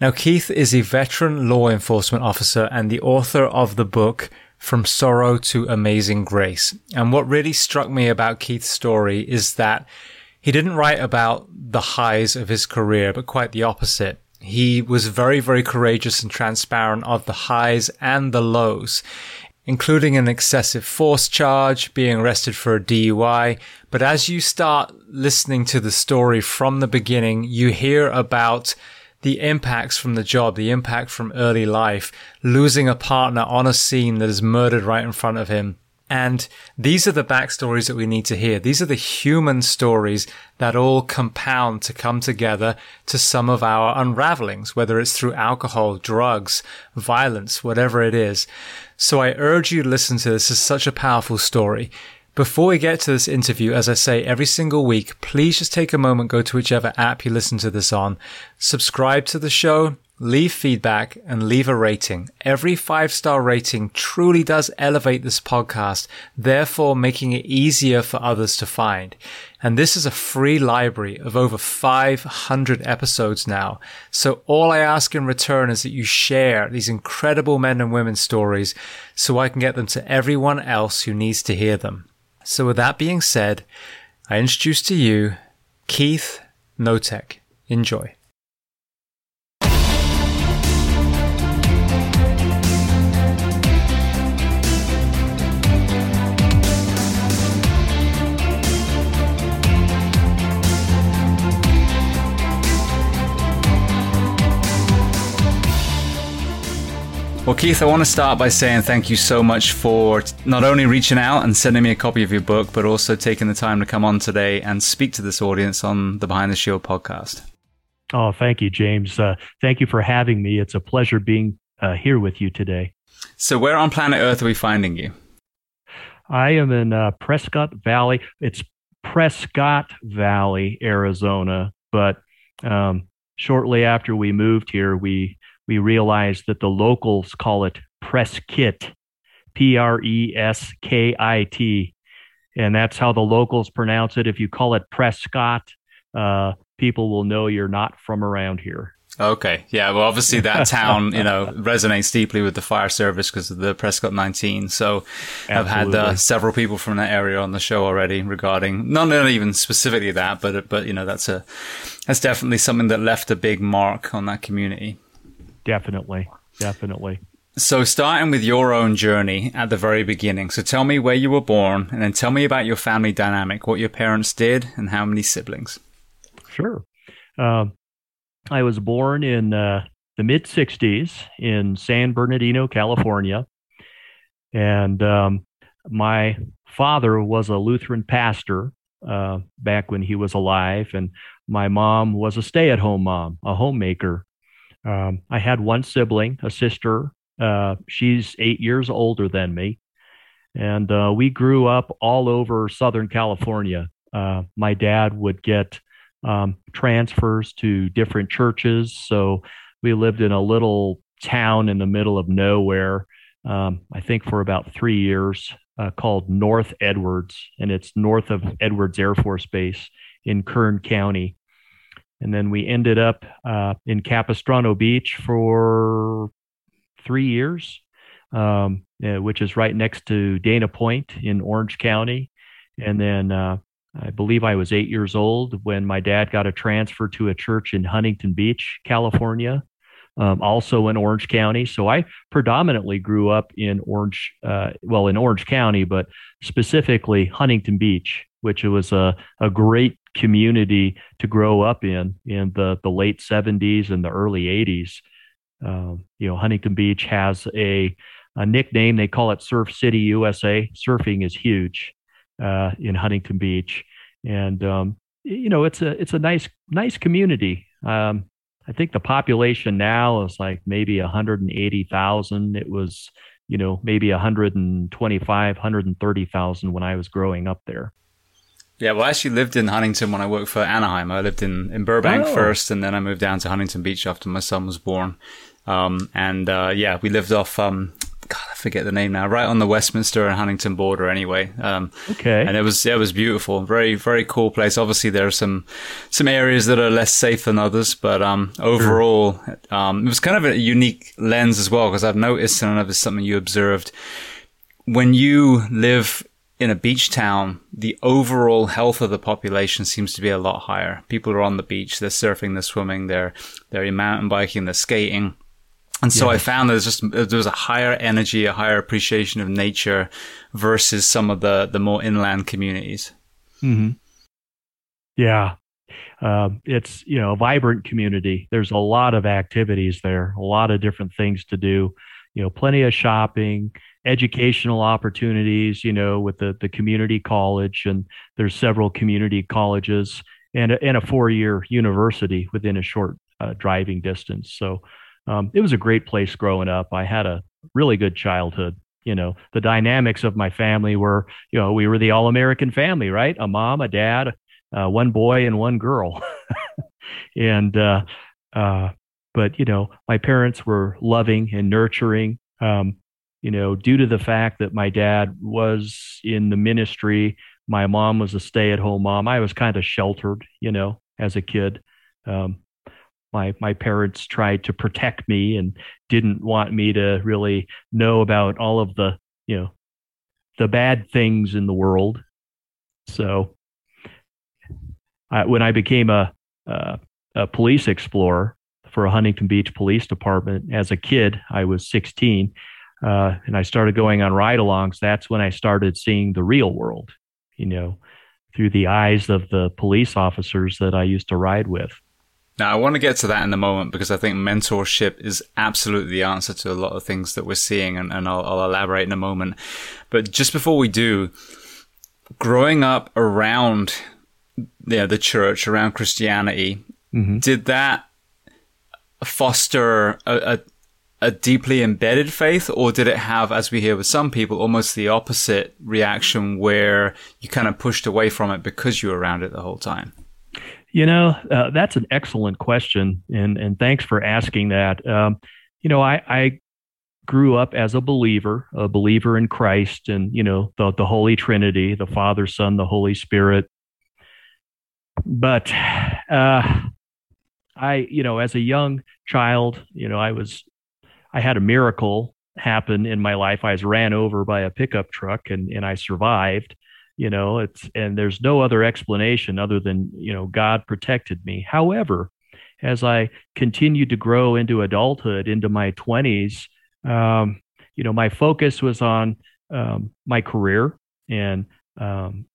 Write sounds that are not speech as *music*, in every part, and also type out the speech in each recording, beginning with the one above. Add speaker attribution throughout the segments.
Speaker 1: Now, Keith is a veteran law enforcement officer and the author of the book From Sorrow to Amazing Grace. And what really struck me about Keith's story is that he didn't write about the highs of his career, but quite the opposite. He was very, very courageous and transparent of the highs and the lows, including an excessive force charge, being arrested for a DUI. But as you start listening to the story from the beginning, you hear about the impacts from the job, the impact from early life, losing a partner on a scene that is murdered right in front of him. And these are the backstories that we need to hear. These are the human stories that all compound to come together to some of our unravelings, whether it's through alcohol, drugs, violence, whatever it is. So I urge you to listen to this. It's such a powerful story. Before we get to this interview, as I say every single week, please just take a moment, go to whichever app you listen to this on, subscribe to the show, leave feedback, and leave a rating. Every five star rating truly does elevate this podcast, therefore making it easier for others to find. And this is a free library of over 500 episodes now. So all I ask in return is that you share these incredible men and women stories so I can get them to everyone else who needs to hear them. So, with that being said, I introduce to you Keith Notek. Enjoy. Well, Keith, I want to start by saying thank you so much for not only reaching out and sending me a copy of your book, but also taking the time to come on today and speak to this audience on the Behind the Shield podcast.
Speaker 2: Oh, thank you, James. Uh, thank you for having me. It's a pleasure being uh, here with you today.
Speaker 1: So, where on planet Earth are we finding you?
Speaker 2: I am in uh, Prescott Valley. It's Prescott Valley, Arizona. But um, shortly after we moved here, we we realized that the locals call it press kit, P R E S K I T. And that's how the locals pronounce it. If you call it Prescott, uh, people will know you're not from around here.
Speaker 1: Okay. Yeah. Well, obviously that *laughs* town, you know, resonates deeply with the fire service because of the Prescott 19. So Absolutely. I've had uh, several people from that area on the show already regarding not even specifically that, but, but, you know, that's a, that's definitely something that left a big mark on that community.
Speaker 2: Definitely. Definitely.
Speaker 1: So starting with your own journey at the very beginning. So tell me where you were born and then tell me about your family dynamic, what your parents did and how many siblings.
Speaker 2: Sure. Um, I was born in uh, the mid 60s in San Bernardino, California. And um, my father was a Lutheran pastor uh, back when he was alive. And my mom was a stay at home mom, a homemaker. Um, I had one sibling, a sister. Uh, she's eight years older than me. And uh, we grew up all over Southern California. Uh, my dad would get um, transfers to different churches. So we lived in a little town in the middle of nowhere, um, I think for about three years, uh, called North Edwards, and it's north of Edwards Air Force Base in Kern County. And then we ended up uh, in Capistrano Beach for three years, um, uh, which is right next to Dana Point in Orange County. And then uh, I believe I was eight years old when my dad got a transfer to a church in Huntington Beach, California, um, also in Orange County. So I predominantly grew up in Orange, uh, well, in Orange County, but specifically Huntington Beach, which was a, a great community to grow up in in the, the late 70s and the early 80s. Um, you know, Huntington Beach has a, a nickname. They call it Surf City, USA. Surfing is huge uh, in Huntington Beach, and um, you know it's a it's a nice nice community. Um, I think the population now is like maybe 180,000. It was you know maybe 125, 130,000 when I was growing up there.
Speaker 1: Yeah, well, I actually lived in Huntington when I worked for Anaheim. I lived in, in Burbank oh. first, and then I moved down to Huntington Beach after my son was born. Um, and uh, yeah, we lived off um, God, I forget the name now. Right on the Westminster and Huntington border, anyway. Um,
Speaker 2: okay.
Speaker 1: And it was it was beautiful, very very cool place. Obviously, there are some some areas that are less safe than others, but um, overall, um, it was kind of a unique lens as well because I've noticed, and I know it's something you observed when you live in a beach town, the overall health of the population seems to be a lot higher. People are on the beach, they're surfing, they're swimming, they're they're mountain biking, they're skating. And so I found there's just there was a higher energy, a higher appreciation of nature versus some of the the more inland communities.
Speaker 2: Mm-hmm. Yeah, uh, it's you know a vibrant community. There's a lot of activities there, a lot of different things to do. You know, plenty of shopping, educational opportunities. You know, with the the community college, and there's several community colleges and a, and a four year university within a short uh, driving distance. So um, it was a great place growing up. I had a really good childhood. You know, the dynamics of my family were, you know, we were the all American family, right? A mom, a dad, uh, one boy, and one girl. *laughs* and, uh, uh, but, you know, my parents were loving and nurturing. Um, you know, due to the fact that my dad was in the ministry, my mom was a stay at home mom. I was kind of sheltered, you know, as a kid. Um, my my parents tried to protect me and didn't want me to really know about all of the you know the bad things in the world. So I, when i became a, a, a police explorer for a huntington beach police department as a kid i was 16 uh, and i started going on ride-alongs that's when i started seeing the real world you know through the eyes of the police officers that i used to ride with
Speaker 1: now, I want to get to that in a moment because I think mentorship is absolutely the answer to a lot of things that we're seeing, and, and I'll, I'll elaborate in a moment. But just before we do, growing up around you know, the church, around Christianity, mm-hmm. did that foster a, a, a deeply embedded faith, or did it have, as we hear with some people, almost the opposite reaction where you kind of pushed away from it because you were around it the whole time?
Speaker 2: You know, uh, that's an excellent question, and and thanks for asking that. Um, you know, I, I grew up as a believer, a believer in Christ, and you know the the Holy Trinity, the Father, Son, the Holy Spirit. But uh, I, you know, as a young child, you know, I was, I had a miracle happen in my life. I was ran over by a pickup truck and, and I survived, you know, it's, and there's no other explanation other than, you know, God protected me. However, as I continued to grow into adulthood, into my 20s, um, you know, my focus was on um, my career and um,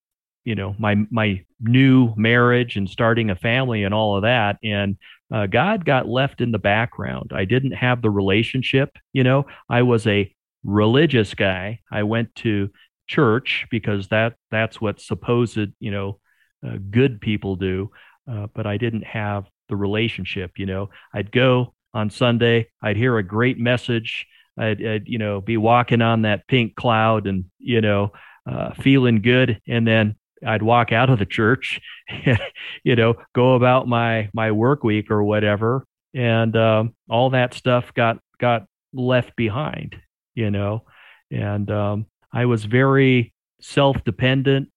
Speaker 2: you know my my new marriage and starting a family and all of that. And uh, god got left in the background. I didn't have the relationship you know. I was a religious guy. I went to church because that that's what supposed you know uh, good people do. Uh, but i didn't have the relationship you know. I'd go on sunday i'd hear a great message I'd, I'd you know be walking on that pink cloud and you know uh, feeling good and then I'd walk out of the church, *laughs* you know, go about my my work week or whatever, and um, all that stuff got got left behind, you know, and um, I was very self dependent.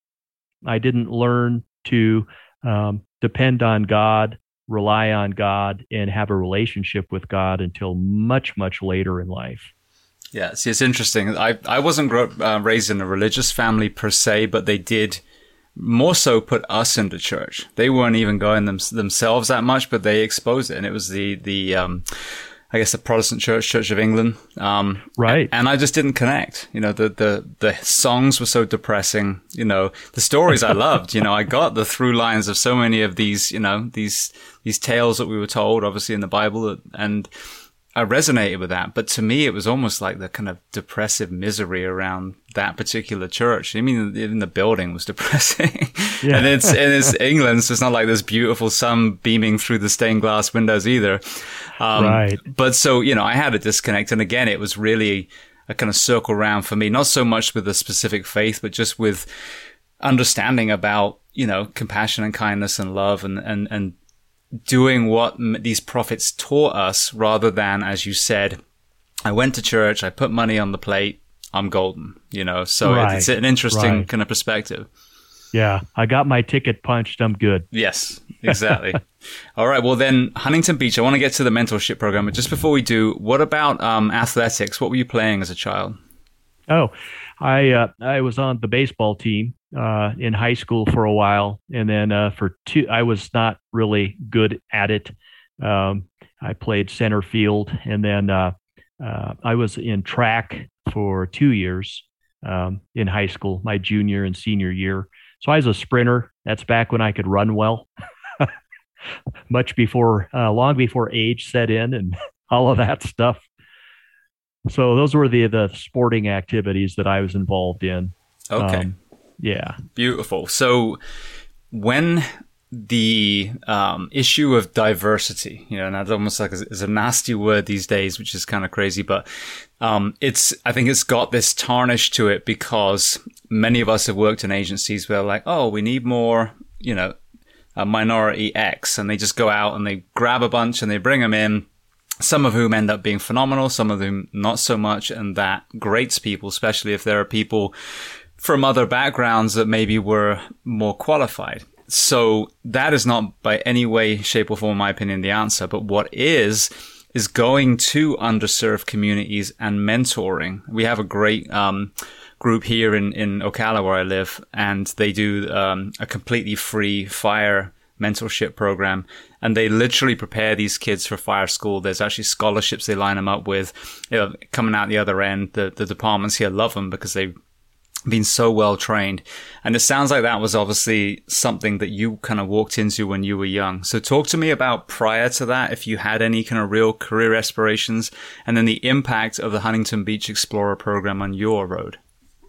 Speaker 2: I didn't learn to um, depend on God, rely on God, and have a relationship with God until much much later in life.
Speaker 1: Yeah, see, it's interesting. I I wasn't uh, raised in a religious family per se, but they did more so put us into church. They weren't even going them, themselves that much, but they exposed it. And it was the, the, um, I guess the Protestant Church, Church of England. Um,
Speaker 2: right.
Speaker 1: And I just didn't connect. You know, the, the, the songs were so depressing. You know, the stories I *laughs* loved, you know, I got the through lines of so many of these, you know, these, these tales that we were told, obviously in the Bible and, I resonated with that, but to me, it was almost like the kind of depressive misery around that particular church. I mean, even the building was *laughs* depressing. Yeah. and it's, and it's England, so it's not like this beautiful sun beaming through the stained glass windows either.
Speaker 2: Um, right.
Speaker 1: But so, you know, I had a disconnect. And again, it was really a kind of circle round for me, not so much with a specific faith, but just with understanding about, you know, compassion and kindness and love and, and, and doing what these prophets taught us rather than, as you said, I went to church, I put money on the plate, I'm golden, you know? So right. it's an interesting right. kind of perspective.
Speaker 2: Yeah. I got my ticket punched. I'm good.
Speaker 1: Yes, exactly. *laughs* All right. Well, then Huntington Beach, I want to get to the mentorship program. But just before we do, what about um, athletics? What were you playing as a child?
Speaker 2: Oh, I uh, I was on the baseball team uh, in high school for a while, and then uh, for two, I was not really good at it. Um, I played center field, and then uh, uh, I was in track for two years um, in high school, my junior and senior year. So I was a sprinter. That's back when I could run well, *laughs* much before, uh, long before age set in, and *laughs* all of that stuff. So those were the the sporting activities that I was involved in.
Speaker 1: Okay. Um,
Speaker 2: yeah.
Speaker 1: Beautiful. So when the um, issue of diversity, you know, and that's almost like a, it's a nasty word these days, which is kind of crazy, but um, it's I think it's got this tarnish to it because many of us have worked in agencies where like, oh, we need more, you know, a minority X, and they just go out and they grab a bunch and they bring them in. Some of whom end up being phenomenal, some of them not so much, and that grates people, especially if there are people from other backgrounds that maybe were more qualified. So that is not by any way, shape or form, in my opinion, the answer. But what is, is going to underserved communities and mentoring. We have a great, um, group here in, in Ocala where I live and they do, um, a completely free fire mentorship program and they literally prepare these kids for fire school. There's actually scholarships they line them up with you know, coming out the other end. The, the departments here love them because they been so well trained. And it sounds like that was obviously something that you kind of walked into when you were young. So talk to me about prior to that, if you had any kind of real career aspirations and then the impact of the Huntington Beach Explorer program on your road.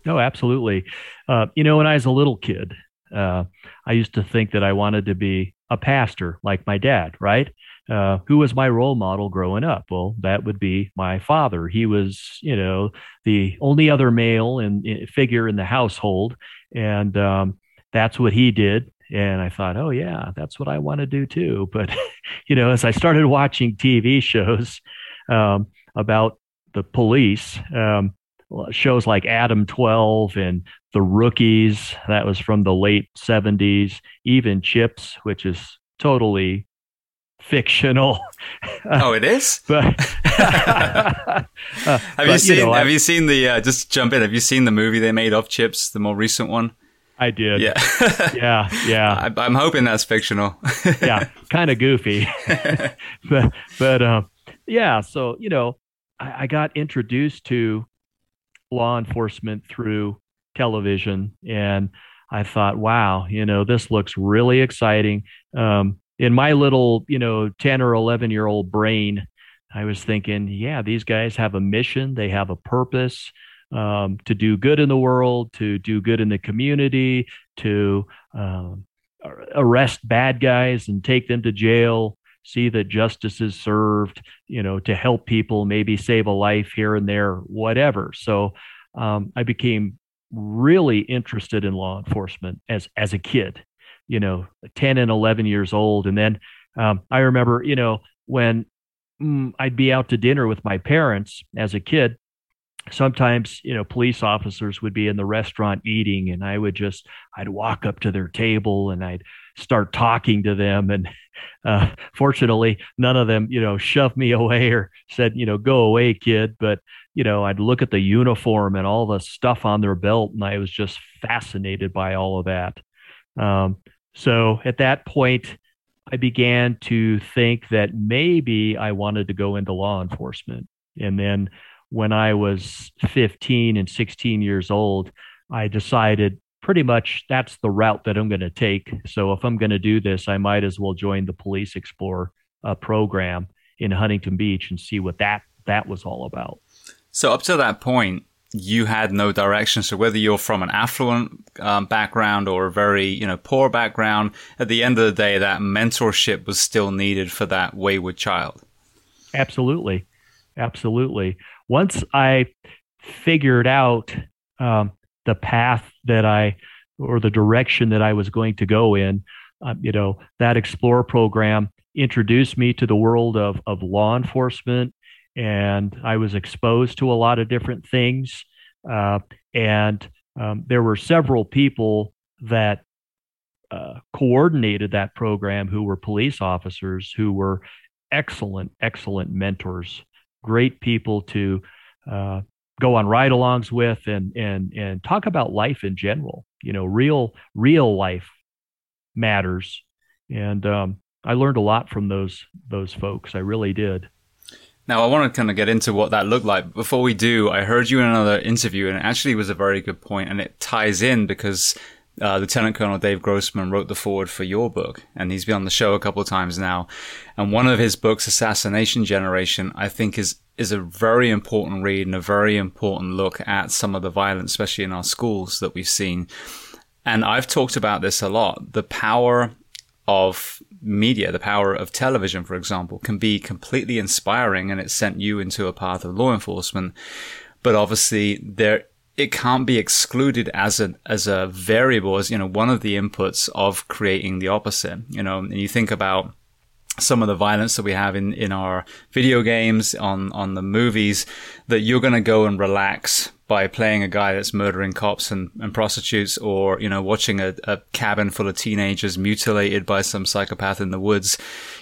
Speaker 2: No, absolutely. Uh, you know, when I was a little kid, uh, I used to think that I wanted to be a pastor like my dad, right? Uh, who was my role model growing up? Well, that would be my father. He was, you know, the only other male and figure in the household, and um, that's what he did. And I thought, oh yeah, that's what I want to do too. *laughs* But you know, as I started watching TV shows um, about the police, um, shows like Adam 12 and The Rookies, that was from the late 70s, even Chips, which is totally fictional. *laughs*
Speaker 1: oh, it is. *laughs*
Speaker 2: but *laughs*
Speaker 1: have
Speaker 2: but,
Speaker 1: you seen?
Speaker 2: know,
Speaker 1: have
Speaker 2: I,
Speaker 1: you seen the? Uh, just jump in. Have you seen the movie they made of Chips, the more recent one?
Speaker 2: I did.
Speaker 1: Yeah,
Speaker 2: yeah, yeah.
Speaker 1: I, am hoping that's fictional.
Speaker 2: yeah, kind of goofy, but but um, yeah. So you know, I, I got introduced to law enforcement through television, and I thought, wow, you know, this looks really exciting. Um, in my little, you know, 10 or 11 year old brain, I was thinking, yeah, these guys have a mission, they have a purpose um, to do good in the world, to do good in the community, to um, arrest bad guys and take them to jail, see that justice is served, you know, to help people, maybe save a life here and there, whatever. So um, I became really interested in law enforcement as as a kid you know 10 and 11 years old. And then um, i remember you know when mm, i'd be out to dinner with my parents as a kid sometimes you know police officers would be in the restaurant eating and i would just i'd walk up to their table and i'd start talking to them. And *laughs* uh, fortunately none of them you know shoved me *laughs* away or said you know go away kid. But you know i'd look at the uniform and all the stuff on their belt and i was just fascinated by all of that. Um, so at that point i began to think that maybe i wanted to go into law enforcement and then when I was 15 and 16 years old, I decided pretty much that's the route that I'm going to take. So if I'm going to do this, I might as well join the Police Explorer uh, program in Huntington Beach and see what that that was all about.
Speaker 1: So up to that point, you had no direction. So whether you're from an affluent um, background or a very you know poor background, at the end of the day, that mentorship was still needed for that wayward child.
Speaker 2: Absolutely, absolutely once I figured out um, the path that I or the direction that I was going to go in, um, you know, that Explorer program introduced me to the world of of law enforcement, and I was exposed to a lot of different things. Uh, and um, there were several people that uh, coordinated that program who were police officers who were excellent, excellent mentors great people to uh, go on ride-alongs with and and and talk about life in general. You know, real real life matters, and um, I learned a lot from those those folks. I really did.
Speaker 1: Now, I want to kind of get into what that looked like. Before we do, I heard you in another interview, and it actually was a very good point, and it ties in because uh, Lieutenant Colonel Dave Grossman wrote the foreword for your book, and he's been on the show a couple of times now. And one of his books, Assassination Generation, I think is is a very important read and a very important look at some of the violence, especially in our schools, that we've seen. And I've talked about this a lot. The power of media, the power of television, for example, can be completely inspiring, and it sent you into a path of law enforcement. But obviously, there it can't be excluded as a as a variable as you know one of the inputs of creating the opposite you know and you think about some of the violence that we have in, in our video games on on the movies that you're going to go and relax by playing a guy that's murdering cops and, and prostitutes or, you know, watching a, a cabin full of teenagers mutilated by some psychopath in the woods.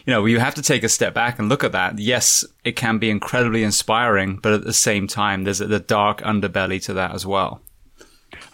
Speaker 1: You know, you have to take a step back and look at that. Yes, it can be incredibly inspiring, but at the same time, there's the dark underbelly to that as well.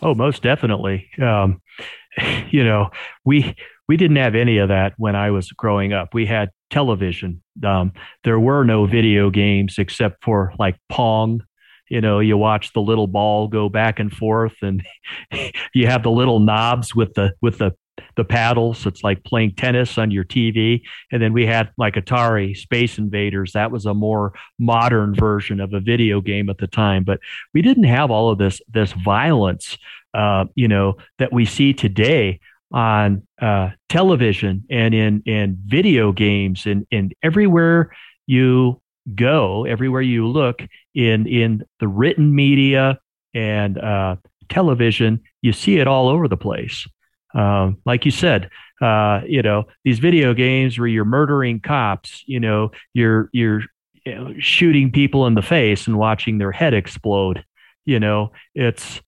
Speaker 2: Oh, most definitely. Um, *laughs* you know, we we didn't have any of that when I was growing up. We had television. Um, there were no video games except for like Pong. You know you watch the little ball go back and forth and *laughs* you have the little knobs with the with the the paddles. It's like playing tennis on your tv and then we had like atari space invaders. That was a more modern version of a video game at the time. But we didn't have all of this this violence uh, you know that we see today on uh, television and in in video games and and everywhere you go, everywhere you look in in the written media and uh, television, you see it all over the place. Um, like you said, uh, you know these video games where you're murdering cops, you know you're you're you know, shooting people in the face and watching their head explode. You know it's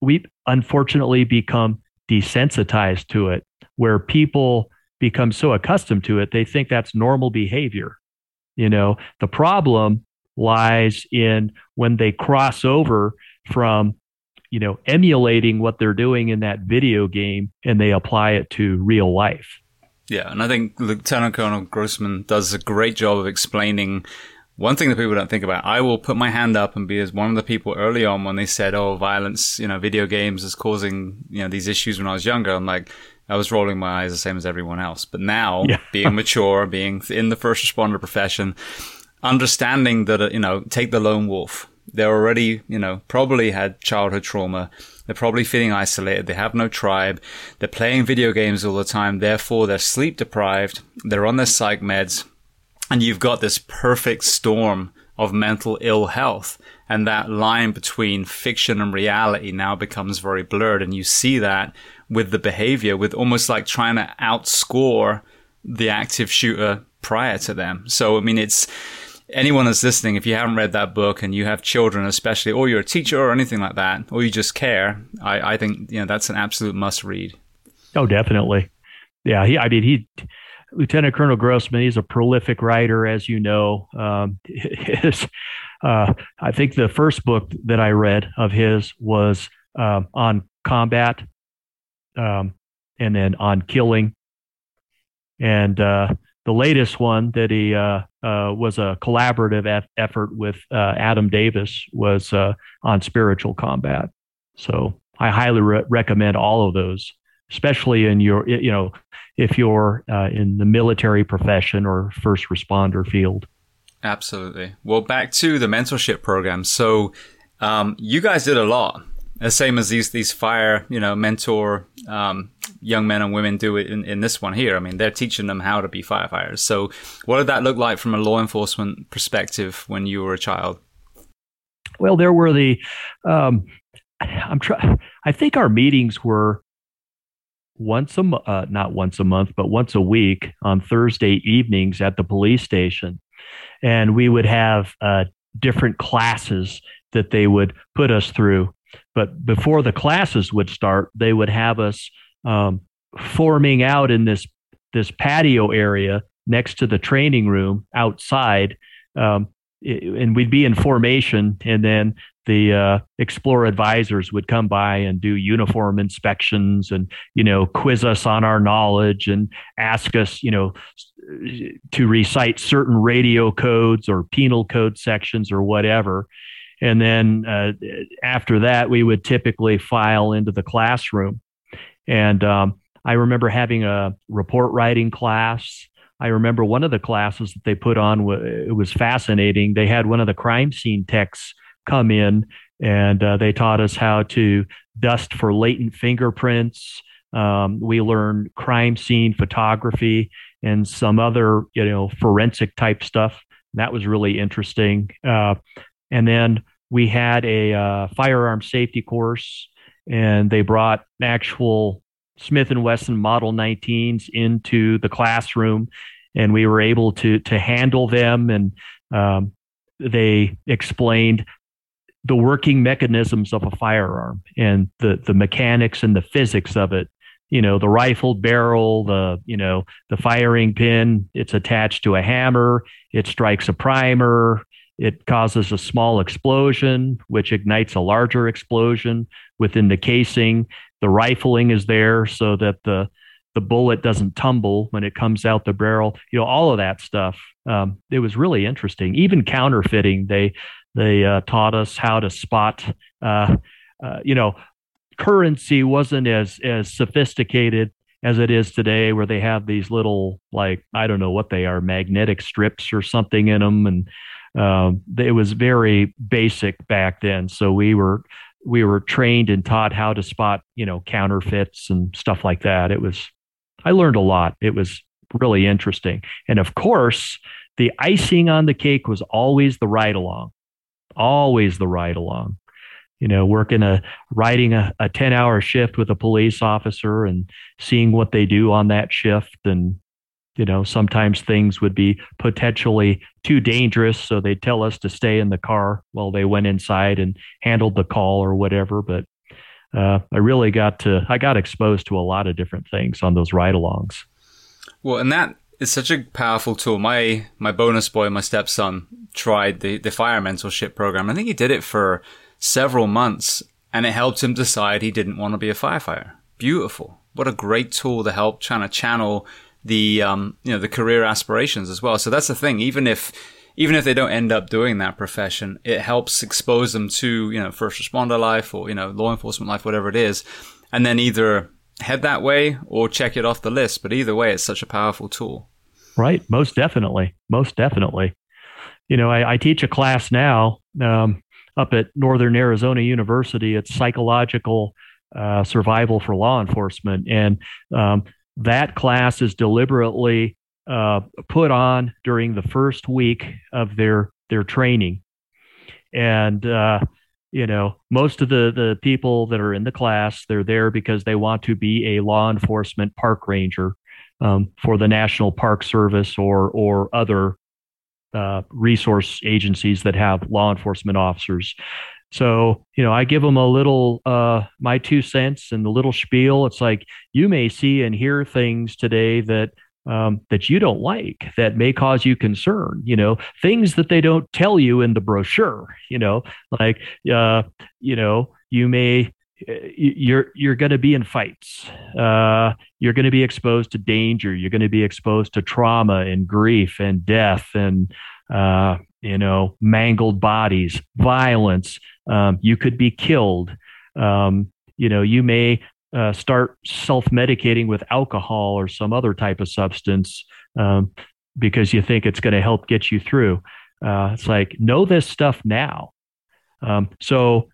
Speaker 2: we unfortunately become desensitized to it, where people become so accustomed to it, they think that's normal behavior. You know, the problem lies in when they cross over from you know emulating what they're doing in that video game and they apply it to real life
Speaker 1: yeah and i think lieutenant colonel grossman does a great job of explaining one thing that people don't think about i will put my hand up and be as one of the people early on when they said oh violence you know video games is causing you know these issues when i was younger i'm like I was rolling my eyes the same as everyone else. But now, yeah. *laughs* being mature, being in the first responder profession, understanding that, uh, you know, take the lone wolf. They're already, you know, probably had childhood trauma. They're probably feeling isolated. They have no tribe. They're playing video games all the time. Therefore, they're sleep deprived. They're on their psych meds. And you've got this perfect storm of mental ill health. And that line between fiction and reality now becomes very blurred. And you see that with the behavior, with almost like trying to outscore the active shooter prior to them. So, I mean, it's anyone that's listening, if you haven't read that book and you have children, especially, or you're a teacher or anything like that, or you just care, I, I think, you know, that's an absolute must read.
Speaker 2: Oh, definitely. Yeah. He, I mean, he, Lieutenant Colonel Grossman, he's a prolific writer, as you know. Um, *laughs* his, uh, I think the first book that I read of his was uh, on combat um, and then on killing. And uh, the latest one that he uh, uh, was a collaborative effort with uh, Adam Davis was uh, on spiritual combat. So I highly re- recommend all of those, especially in your, you know, if you're uh, in the military profession or first responder field.
Speaker 1: Absolutely. Well, back to the mentorship program. So um, you guys did a lot the same as these these fire you know mentor um, young men and women do it in, in this one here. I mean, they're teaching them how to be firefighters. So, what did that look like from a law enforcement perspective when you were a child?
Speaker 2: Well, there were the um, I'm trying. I think our meetings were once a uh, not once a month, but once a week on Thursday evenings at the police station, and we would have uh, different classes that they would put us through. But before the classes would start, they would have us um, forming out in this this patio area next to the training room outside, um, and we'd be in formation, and then the uh, explore advisors would come by and do uniform inspections and you know quiz us on our knowledge and ask us you know to recite certain radio codes or penal code sections or whatever and then uh, after that, we would typically file into the classroom. And um, I remember having a report writing class. I remember one of the classes that they put on, it was fascinating. They had one of the crime scene techs come in and uh, they taught us how to dust for latent fingerprints. Um, we learned crime scene photography and some other, you know, forensic type stuff. That was really interesting. Uh, and then we had a uh, firearm safety course, and they brought actual Smith and Wesson Model 19s into the classroom, and we were able to to handle them. And um, they explained the working mechanisms of a firearm and the the mechanics and the physics of it you know the rifle barrel the you know the firing pin it's attached to a hammer it strikes a primer it causes a small explosion, which ignites a larger explosion within the casing. The rifling is there so that the the bullet doesn't tumble when it comes out the barrel. You know, all of that stuff. Um, it was really interesting. Even counterfeiting, they they uh, taught us how to spot. Uh, uh, you know, currency wasn't as as sophisticated as it is today, where they have these little like I don't know what they are, magnetic strips or something in them, and um, it was very basic back then. So we were we were trained and taught how to spot you know counterfeits and stuff like that. It was I learned a lot. It was really interesting, and of course the icing on the cake was always the ride along, always the ride along. You know, working a riding a, a 10 hour shift with a police officer and seeing what they do on that shift and you know sometimes things would be potentially too dangerous so they'd tell us to stay in the car while they went inside and handled the call or whatever but uh, i really got to i got exposed to a lot of different things on those ride-alongs
Speaker 1: Well, and that is such a powerful tool. My my bonus boy, my stepson, tried the the fire mentorship program. I think he did it for several months, and it helped him decide he didn't want to be a firefighter. Beautiful. What a great tool to help trying to channel the um, you know the career aspirations as well. So that's the thing. Even if even if they don't end up doing that profession, it helps expose them to you know first responder life or you know law enforcement life, whatever it is, and then either head that way or check it off the list. But either way, it's such a powerful tool.
Speaker 2: Right. Most definitely. Most definitely. You know, I, I teach a class now um, up at Northern Arizona University. It's psychological uh, survival for law enforcement. And um, that class is deliberately uh, put on during the first week of their, their training. And, uh, you know most of the the people that are in the class they're there because they want to be a law enforcement park ranger um, for the national park service or or other uh, resource agencies that have law enforcement officers. So you know i give them a little uh, my two cents and the little spiel. It's like you may see and hear things today that um, that you don't like that may cause you concern you know things that they don't tell you in the brochure you know like uh, you know you may you're you're going to be in fights uh, you're going to be exposed to danger you're going to be exposed to trauma and grief and death and uh, you know mangled bodies violence um, you could be killed um, you know you may uh, start self medicating with alcohol or some other type of substance um, because you think it's going to help get you through. Uh, it's like, know this stuff now. Um, so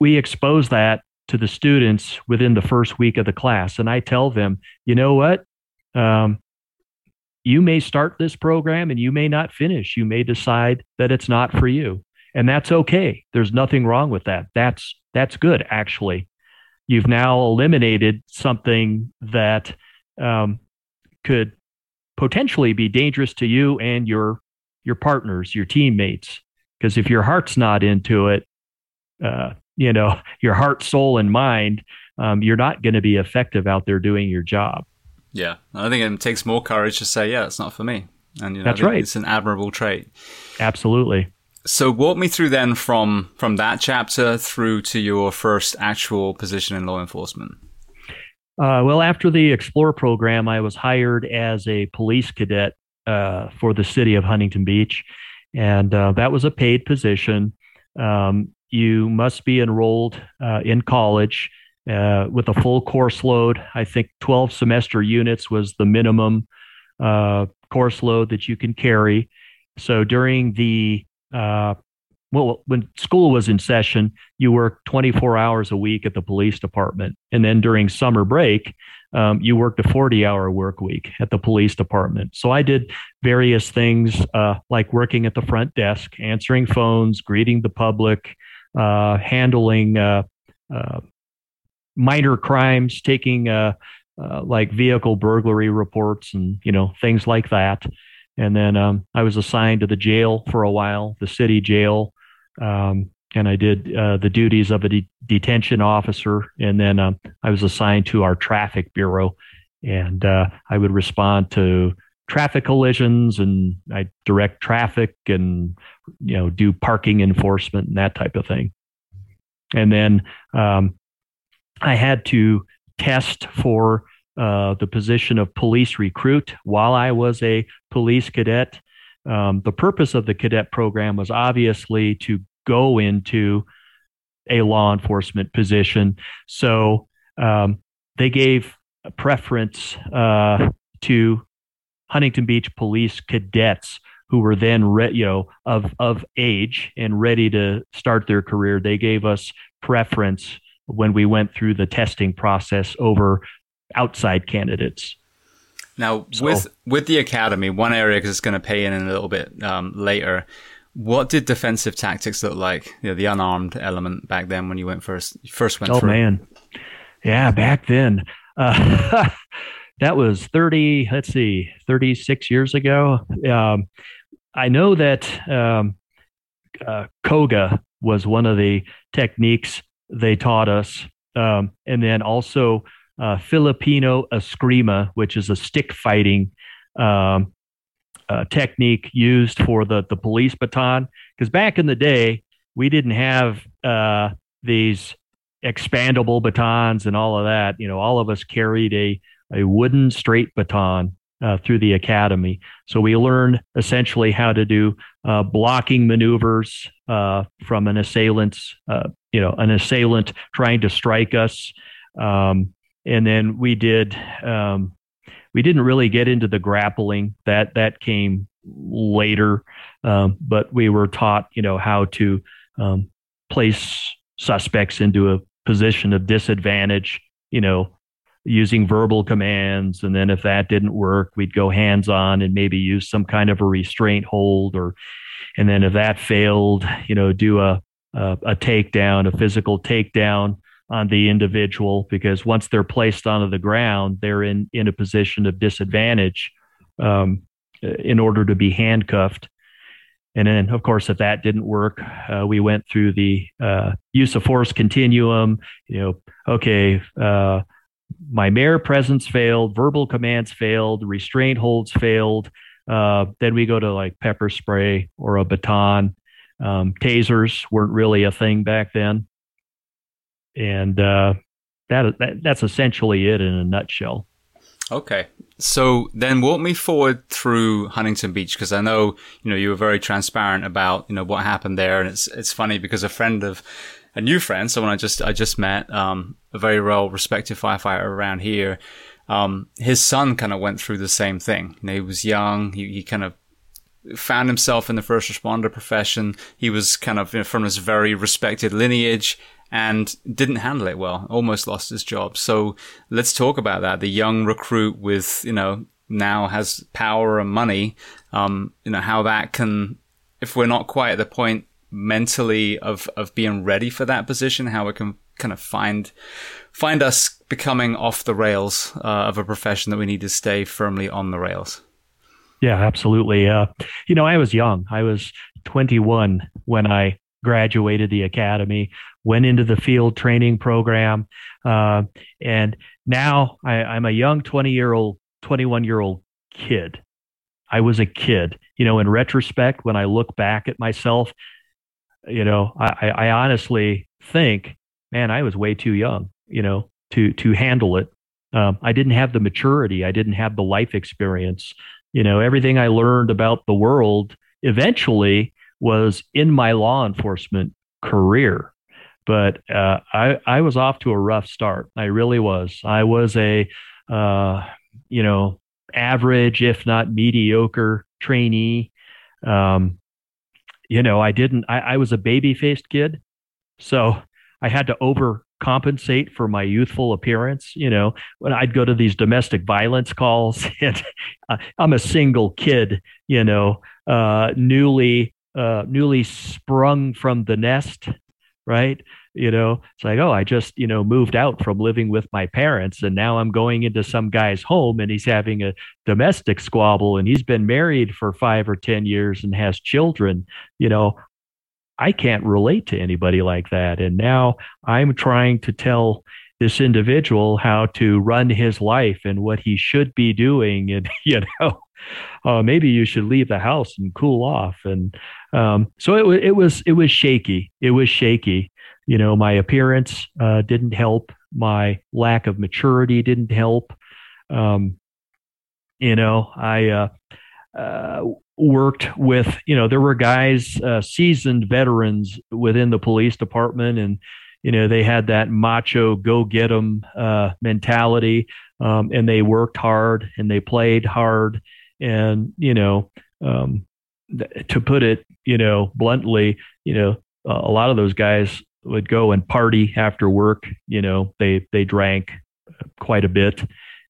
Speaker 2: we expose that to the students within the first week of the class. And I tell them, you know what? Um, you may start this program and you may not finish. You may decide that it's not for you. And that's okay. There's nothing wrong with that. That's that's good actually you've now eliminated something that um, could potentially be dangerous to you and your your partners, your teammates. Because if your heart's not into it, uh, you know, *laughs* your heart, soul, and mind, um, you're not going to be effective out there doing your job.
Speaker 1: Yeah, I think it takes more courage to say, "Yeah, it's not for me," and you know,
Speaker 2: that's right.
Speaker 1: It's an admirable trait.
Speaker 2: Absolutely.
Speaker 1: So walk me through then from from that chapter through to your first actual position in law enforcement.
Speaker 2: Uh, well, after the Explore program, I was hired as a police cadet uh, for the city of Huntington Beach, and uh, that was a paid position. Um, you must be enrolled uh, in college uh, with a full course load. I think 12 semester units was the minimum uh, course load that you can carry. So during the uh, well, when school was in session, you worked 24 hours a week at the police department. And then during summer break, um, you worked a 40 hour work week at the police department. So I did various things uh, like working at the front desk, answering phones, greeting the public, handling uh, uh minor crimes, taking uh, uh, like vehicle burglary reports and, you know, things like that. And then um, I was assigned to the jail for a while, the city jail. Um, and I did uh, the duties of a de- detention officer. And then um, I was assigned to our traffic bureau. And uh, I would respond to traffic collisions and I direct traffic and, you know, do parking enforcement and that type of thing. And then um, I had to test for uh, the position of police recruit while I was a police cadet. Um, the purpose of the cadet program was obviously to go into a law enforcement position. So um, they gave preference uh, to Huntington Beach police cadets who were then re- you know of of age and ready to start their career. They gave us preference when we went through the testing process over outside candidates.
Speaker 1: Now, so, with with the academy, one area because it's going to pay in a little bit um, later. What did defensive tactics look like? You know, the unarmed element back then when you went first first went
Speaker 2: oh,
Speaker 1: through.
Speaker 2: Oh man, yeah, back then. Uh, *laughs* that was 30 let's see 36 years ago um, i know that um, uh, koga was one of the techniques they taught us um, and then also uh, Filipino eskrima, which is a stick fighting um, uh, technique used for the, the police baton. Because back in the day, we didn't have uh, these expandable batons and all of that. You know, all of us carried a, a wooden straight baton uh, through the academy. So we learned essentially how to do uh, blocking maneuvers uh, from an assailant's, uh, you know, an assailant trying to strike us. Um, and then we did, um, we didn't really get into the grappling that that came later, um, but we were taught, you know, how to um, place suspects into a position of disadvantage, you know, using verbal commands. And then if that didn't work, we'd go hands on and maybe use some kind of a restraint hold or, and then if that failed, you know, do a, a, a takedown, a physical takedown on the individual because once they're placed onto the ground, they're in, in a position of disadvantage um, in order to be handcuffed. And then, of course, if that didn't work, uh, we went through the uh, use of force continuum. You know, okay, uh, my mere presence failed, verbal commands failed, restraint holds failed. Uh, then we go to like pepper spray or a baton. Um, tasers weren't really a thing back then, and uh, that, that that's essentially it in a nutshell.
Speaker 1: Okay. So then walk me forward through Huntington Beach because I know, you know, you were very transparent about, you know, what happened there. And it's, it's funny because a friend of a new friend, someone I just, I just met, um, a very well respected firefighter around here. Um, his son kind of went through the same thing. You know, he was young. He, he kind of found himself in the first responder profession. He was kind of you know, from this very respected lineage and didn't handle it well, almost lost his job. So let's talk about that. The young recruit with, you know, now has power and money, um, you know, how that can, if we're not quite at the point mentally of, of being ready for that position, how it can kind of find, find us becoming off the rails uh, of a profession that we need to stay firmly on the rails.
Speaker 2: Yeah, absolutely. Uh, you know, I was young. I was 21 when I graduated the academy, went into the field training program, uh, and now I, I'm a young 20 year old, 21 year old kid. I was a kid. You know, in retrospect, when I look back at myself, you know, I, I honestly think, man, I was way too young, you know, to to handle it. Um, I didn't have the maturity. I didn't have the life experience. You know, everything I learned about the world eventually was in my law enforcement career. But uh, I, I was off to a rough start. I really was. I was a, uh, you know, average, if not mediocre trainee. Um, you know, I didn't, I, I was a baby faced kid. So I had to overcompensate for my youthful appearance. You know, when I'd go to these domestic violence calls, *laughs* and uh, I'm a single kid, you know, uh, newly uh, newly sprung from the nest, right? You know, it's like, oh, I just, you know, moved out from living with my parents and now I'm going into some guy's home and he's having a domestic squabble and he's been married for five or 10 years and has children. You know, I can't relate to anybody like that. And now I'm trying to tell this individual how to run his life and what he should be doing. And, *laughs* you know, uh, maybe you should leave the house and cool off. And um, so it, it was it was shaky. It was shaky. You know, my appearance uh, didn't help. My lack of maturity didn't help. Um, you know, I uh, uh, worked with. You know, there were guys, uh, seasoned veterans within the police department, and you know they had that macho go get uh, mentality, um, and they worked hard and they played hard, and you know. Um, to put it, you know, bluntly, you know, a lot of those guys would go and party after work. You know, they they drank quite a bit.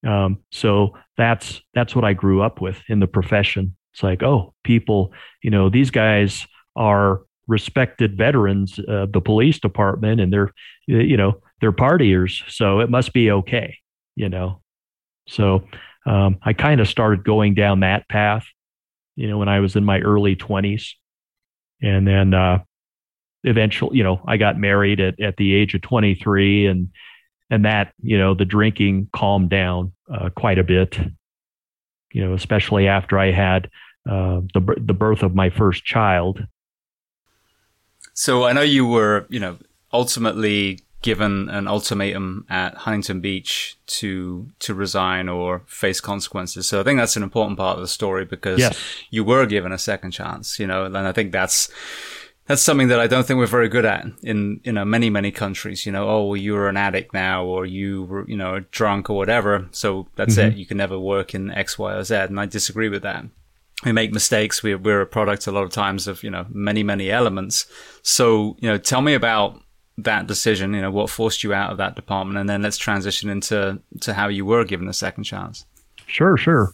Speaker 2: Um, so that's that's what I grew up with in the profession. It's like, oh, people, you know, these guys are respected veterans of the police department, and they're, you know, they're partiers, so it must be okay, you know. So um, I kind of started going down that path you know, when I was in my early 20s. And then uh, eventually, you know, I got married at, at the age of 23 and and that you know the drinking calmed down uh, quite a bit. You know, especially after I had uh, the the birth of my first child.
Speaker 1: So I know you were, you know, ultimately given an ultimatum at Huntington Beach to to resign or face consequences. So I think that's an important part of the story because yes. you were given a second chance, you know, and I think that's that's something that I don't think we're very good at in you know many many countries. You know, oh, well, you're an addict now, or you were you know drunk or whatever. So that's mm-hmm. it. You can never work in X, Y, or Z. And I disagree with that. We make mistakes. We're we're a product a lot of times of you know many many elements. So you know, tell me about that decision. You know, what forced you out of that department, and then let's transition into to how you were given a second chance.
Speaker 2: Sure, sure.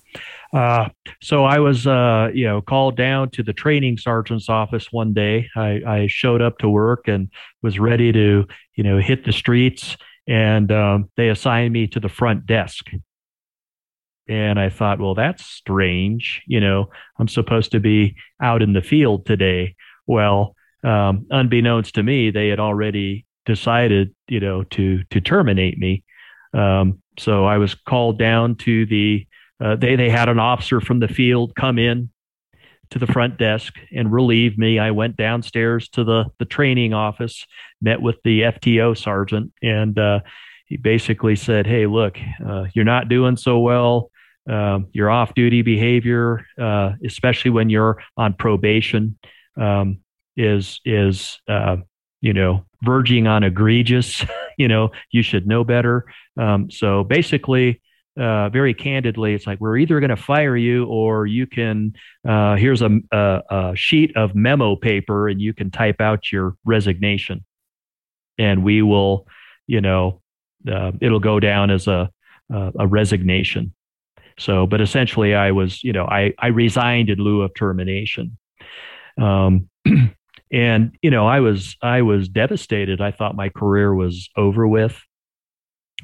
Speaker 2: Uh, so I was, uh, you know, called down to the training sergeant's office one day. I, I, showed up to work and was ready to, you know, hit the streets. And um, they assigned me to the front desk. And I thought, well, that's strange. You know, I'm supposed to be out in the field today. Well, um, unbeknownst to me, they had already decided, you know, to to terminate me. Um, so I was called down to the uh, they they had an officer from the field come in to the front desk and relieve me. I went downstairs to the the training office, met with the FTO sergeant, and uh, he basically said, "Hey, look, uh, you're not doing so well. Um, your off-duty behavior, uh, especially when you're on probation, um, is is uh, you know verging on egregious. *laughs* you know, you should know better. Um, so basically." Uh, very candidly, it's like we're either going to fire you or you can. Uh, here's a, a, a, sheet of memo paper, and you can type out your resignation, and we will, you know, uh, it'll go down as a a resignation. So, but essentially, I was, you know, I I resigned in lieu of termination. Um, *clears throat* and you know, I was I was devastated. I thought my career was over with.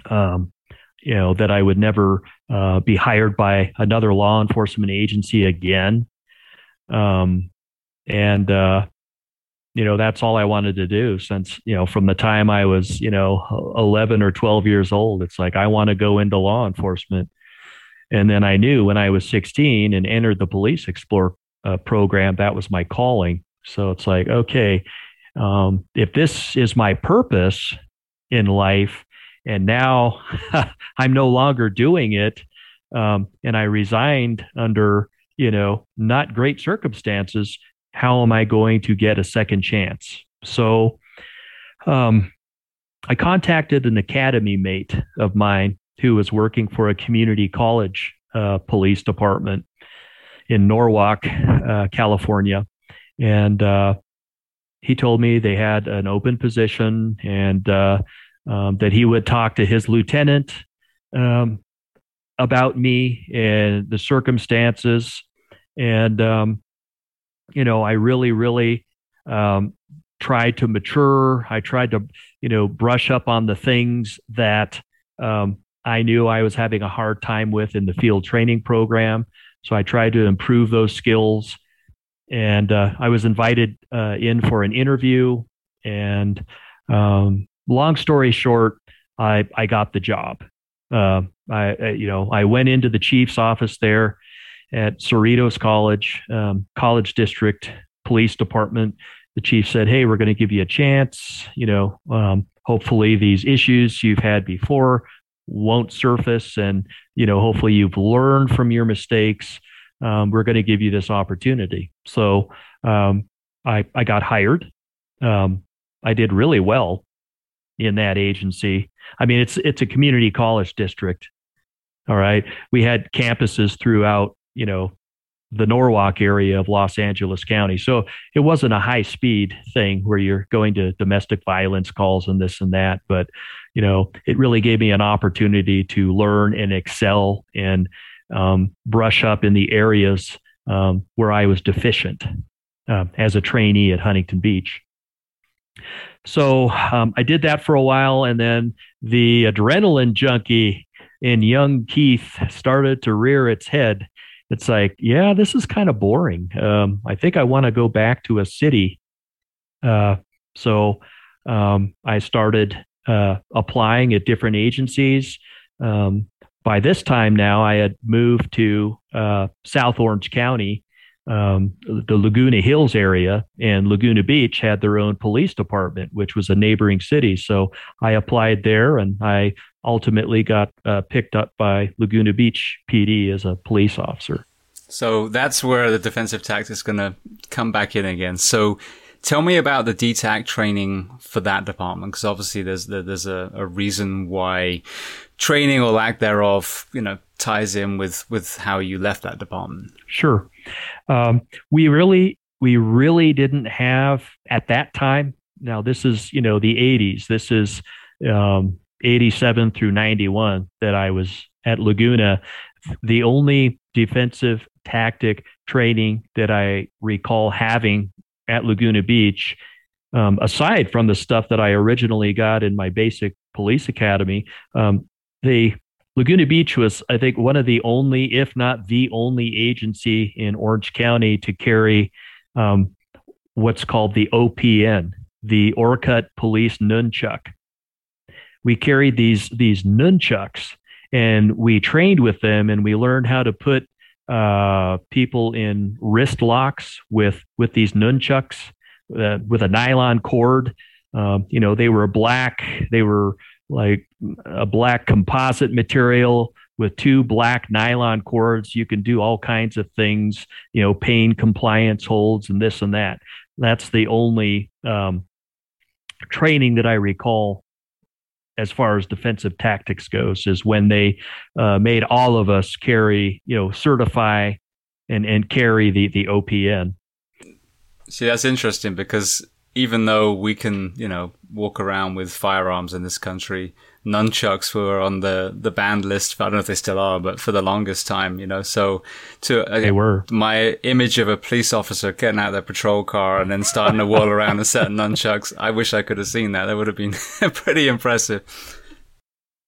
Speaker 2: Um, you know that I would never uh, be hired by another law enforcement agency again. Um, and uh, you know that's all I wanted to do since you know from the time I was you know 11 or 12 years old. It's like I want to go into law enforcement. And then I knew when I was 16 and entered the Police Explorer uh, program that was my calling. So it's like okay, um, if this is my purpose in life and now *laughs* I'm no longer doing it. Um, and I resigned under, you know, not great circumstances. How am I going to get a second chance? So, um, I contacted an academy mate of mine who was working for a community college uh, police department in Norwalk, uh, California, and uh, he told me they had an open position and uh, um, that he would talk to his lieutenant um, about me and the circumstances. And, um, you know, I really, really um, tried to mature. I tried to, you know, brush up on the things that um, I knew I was having a hard time with in the field training program. So I tried to improve those skills. And uh, I was invited uh, in for an interview. And um, long story short, I I got the job. Uh, I, I, you know I went into the chief's office there at Cerritos College, um, College District Police Department. The chief said, "Hey, we're going to give you a chance. You know, um, hopefully these issues you've had before won't surface, and you know, hopefully you've learned from your mistakes. Um, we're going to give you this opportunity." So um, I I got hired. Um, I did really well in that agency. I mean, it's it's a community college district. All right, we had campuses throughout, you know, the Norwalk area of Los Angeles County. So it wasn't a high speed thing where you're going to domestic violence calls and this and that. But, you know, it really gave me an opportunity to learn and excel and um, brush up in the areas um, where I was deficient uh, as a trainee at Huntington Beach. So um, I did that for a while, and then the adrenaline junkie in young Keith started to rear its head. It's like, yeah, this is kind of boring. Um, I think I want to go back to a city. Uh, so um, I started uh, applying at different agencies. Um, by this time now, I had moved to uh, South Orange County, um, the Laguna Hills area, and Laguna Beach had their own police department, which was a neighboring city. So I applied there, and I ultimately got uh, picked up by Laguna Beach PD as a police officer.
Speaker 1: So that's where the defensive tactics is going to come back in again. So tell me about the DTAC training for that department, because obviously there's there's a, a reason why training or lack thereof, you know, ties in with with how you left that department.
Speaker 2: Sure, um, we really we really didn't have at that time. Now this is you know the 80s. This is um, 87 through 91 that I was at Laguna. The only defensive tactic training that I recall having at Laguna Beach, um, aside from the stuff that I originally got in my basic police academy, um, the Laguna Beach was, I think, one of the only, if not the only agency in Orange County to carry um, what's called the OPN, the Orcutt Police Nunchuck. We carried these these nunchucks and we trained with them and we learned how to put uh, people in wrist locks with with these nunchucks uh, with a nylon cord. Um, you know, they were black. They were like a black composite material with two black nylon cords. You can do all kinds of things. You know, pain compliance holds and this and that. That's the only um, training that I recall as far as defensive tactics goes is when they uh, made all of us carry, you know, certify and and carry the the OPN.
Speaker 1: See, that's interesting because even though we can, you know, walk around with firearms in this country, nunchucks were on the, the banned list. I don't know if they still are, but for the longest time, you know, so to,
Speaker 2: uh, they were
Speaker 1: my image of a police officer getting out their patrol car and then starting to whirl around and set *laughs* nunchucks. I wish I could have seen that. That would have been *laughs* pretty impressive.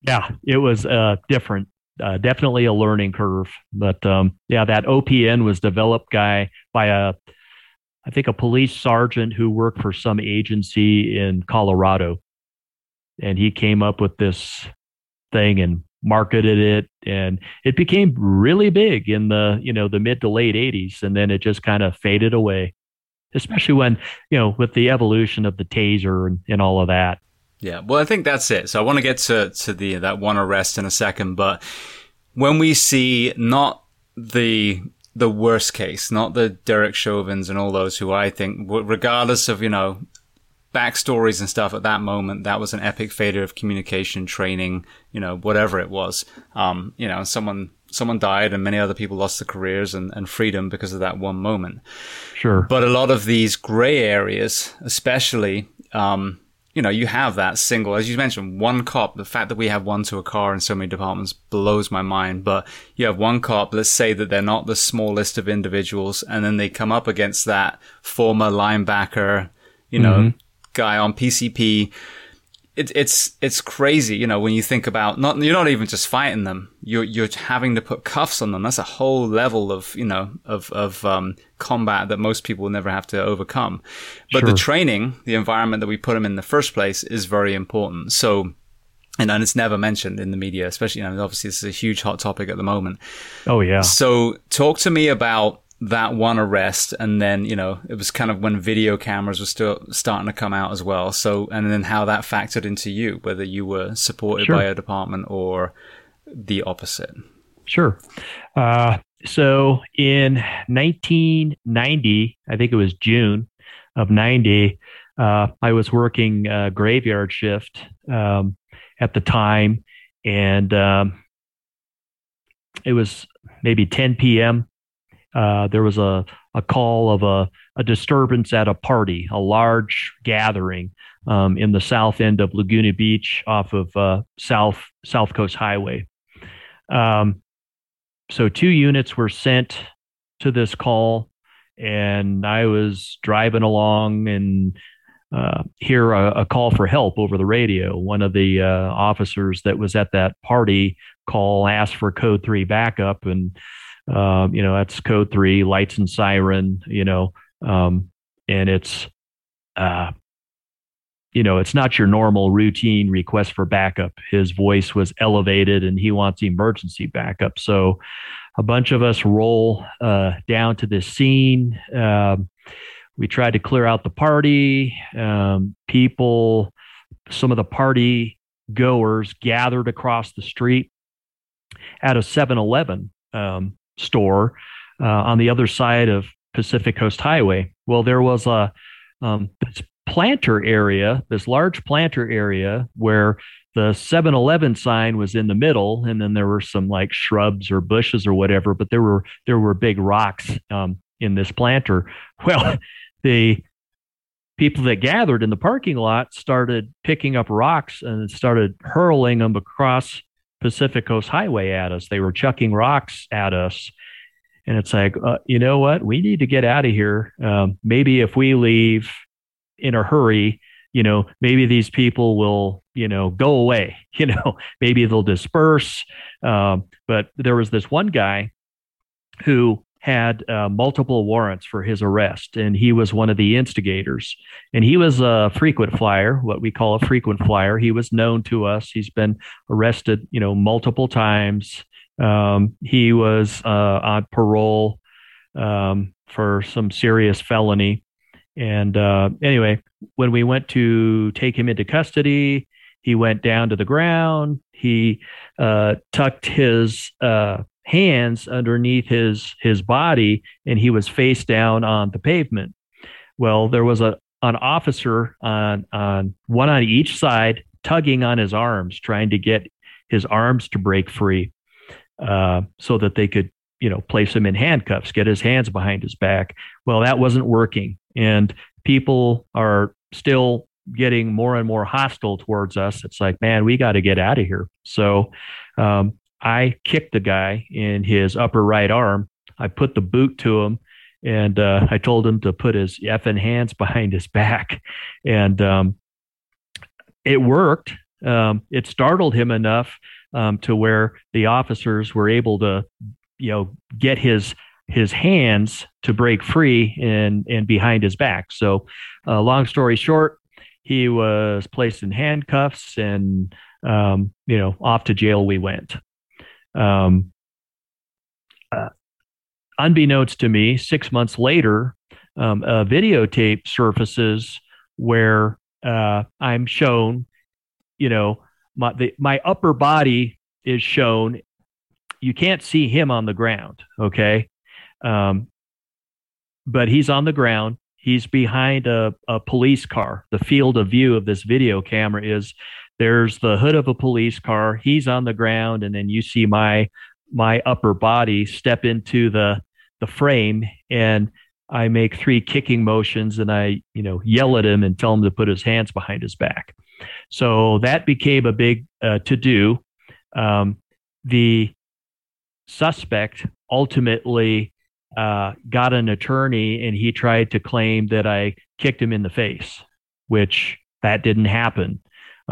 Speaker 2: Yeah, it was, uh, different. Uh, definitely a learning curve, but um, yeah, that OPN was developed guy by a I think a police sergeant who worked for some agency in Colorado. And he came up with this thing and marketed it and it became really big in the, you know, the mid to late 80s and then it just kind of faded away. Especially when, you know, with the evolution of the taser and, and all of that.
Speaker 1: Yeah, well, I think that's it. So I want to get to to the that one arrest in a second, but when we see not the the worst case, not the Derek Chauvins and all those who I think, regardless of, you know, backstories and stuff at that moment, that was an epic failure of communication, training, you know, whatever it was. Um, you know, someone, someone died and many other people lost their careers and, and freedom because of that one moment.
Speaker 2: Sure.
Speaker 1: But a lot of these gray areas, especially, um, you know, you have that single, as you mentioned, one cop. The fact that we have one to a car in so many departments blows my mind. But you have one cop, let's say that they're not the small list of individuals, and then they come up against that former linebacker, you know, mm-hmm. guy on PCP it, it's it's crazy, you know, when you think about not you're not even just fighting them, you're you're having to put cuffs on them. That's a whole level of you know of of um, combat that most people will never have to overcome. But sure. the training, the environment that we put them in the first place, is very important. So. And, and it's never mentioned in the media, especially, you know, obviously this is a huge hot topic at the moment.
Speaker 2: Oh, yeah.
Speaker 1: So talk to me about that one arrest and then you know it was kind of when video cameras were still starting to come out as well. So and then how that factored into you whether you were supported sure. by a department or the opposite?
Speaker 2: Sure. Uh, so in 1990 i think it was june of 90 uh, i was working uh, graveyard shift um, at the time and um, it was maybe 10 p.m uh, there was a, a call of a, a disturbance at a party, a large gathering um, in the south end of Laguna Beach off of uh, South South Coast Highway. Um, so two units were sent to this call, and I was driving along and uh, hear a, a, call for help over the radio. One of the uh, officers that was at that party call asked for code three backup, and um, you know, that's code three, lights and siren, you know, um, and it's, uh, you know, it's not your normal routine request for backup. His voice was elevated and he wants emergency backup. So a bunch of us roll uh, down to this scene. Um, we tried to clear out the party. Um, people, some of the party goers gathered across the street at a 7 Eleven um, store uh, on the other side of Pacific Coast Highway. Well, there was a um, this planter area, this large planter area where the 7-Eleven sign was in the middle, and then there were some like shrubs or bushes or whatever, but there were there were big rocks um, in this planter. *laughs* Well, the people that gathered in the parking lot started picking up rocks and started hurling them across Pacific Coast Highway at us. They were chucking rocks at us. And it's like, uh, you know what? We need to get out of here. Um, maybe if we leave in a hurry, you know, maybe these people will, you know, go away. *laughs* You know, maybe they'll disperse. Um, but there was this one guy who had uh, multiple warrants for his arrest, and he was one of the instigators. And he was a frequent flyer, what we call a frequent flyer. He was known to us. He's been arrested, you know, multiple times. Um, he was uh, on parole um, for some serious felony. And uh, anyway, when we went to take him into custody, he went down to the ground. He uh, tucked his uh, hands underneath his his body, and he was face down on the pavement. Well, there was a an officer on on one on each side, tugging on his arms, trying to get his arms to break free, uh, so that they could you know place him in handcuffs, get his hands behind his back. Well, that wasn't working and people are still getting more and more hostile towards us. It's like, man, we got to get out of here. So um, I kicked the guy in his upper right arm. I put the boot to him and uh, I told him to put his effing hands behind his back. And um, it worked. Um, it startled him enough um, to where the officers were able to, you know, get his his hands to break free and and behind his back. So, uh, long story short, he was placed in handcuffs and um, you know off to jail we went. Um, uh, unbeknownst to me, six months later, um, a videotape surfaces where uh, I'm shown, you know, my the, my upper body is shown. You can't see him on the ground, okay? Um, but he's on the ground. He's behind a, a police car. The field of view of this video camera is there's the hood of a police car. He's on the ground, and then you see my my upper body step into the the frame, and I make three kicking motions, and I you know yell at him and tell him to put his hands behind his back. So that became a big uh, to do. Um, the suspect ultimately uh, got an attorney and he tried to claim that I kicked him in the face, which that didn't happen.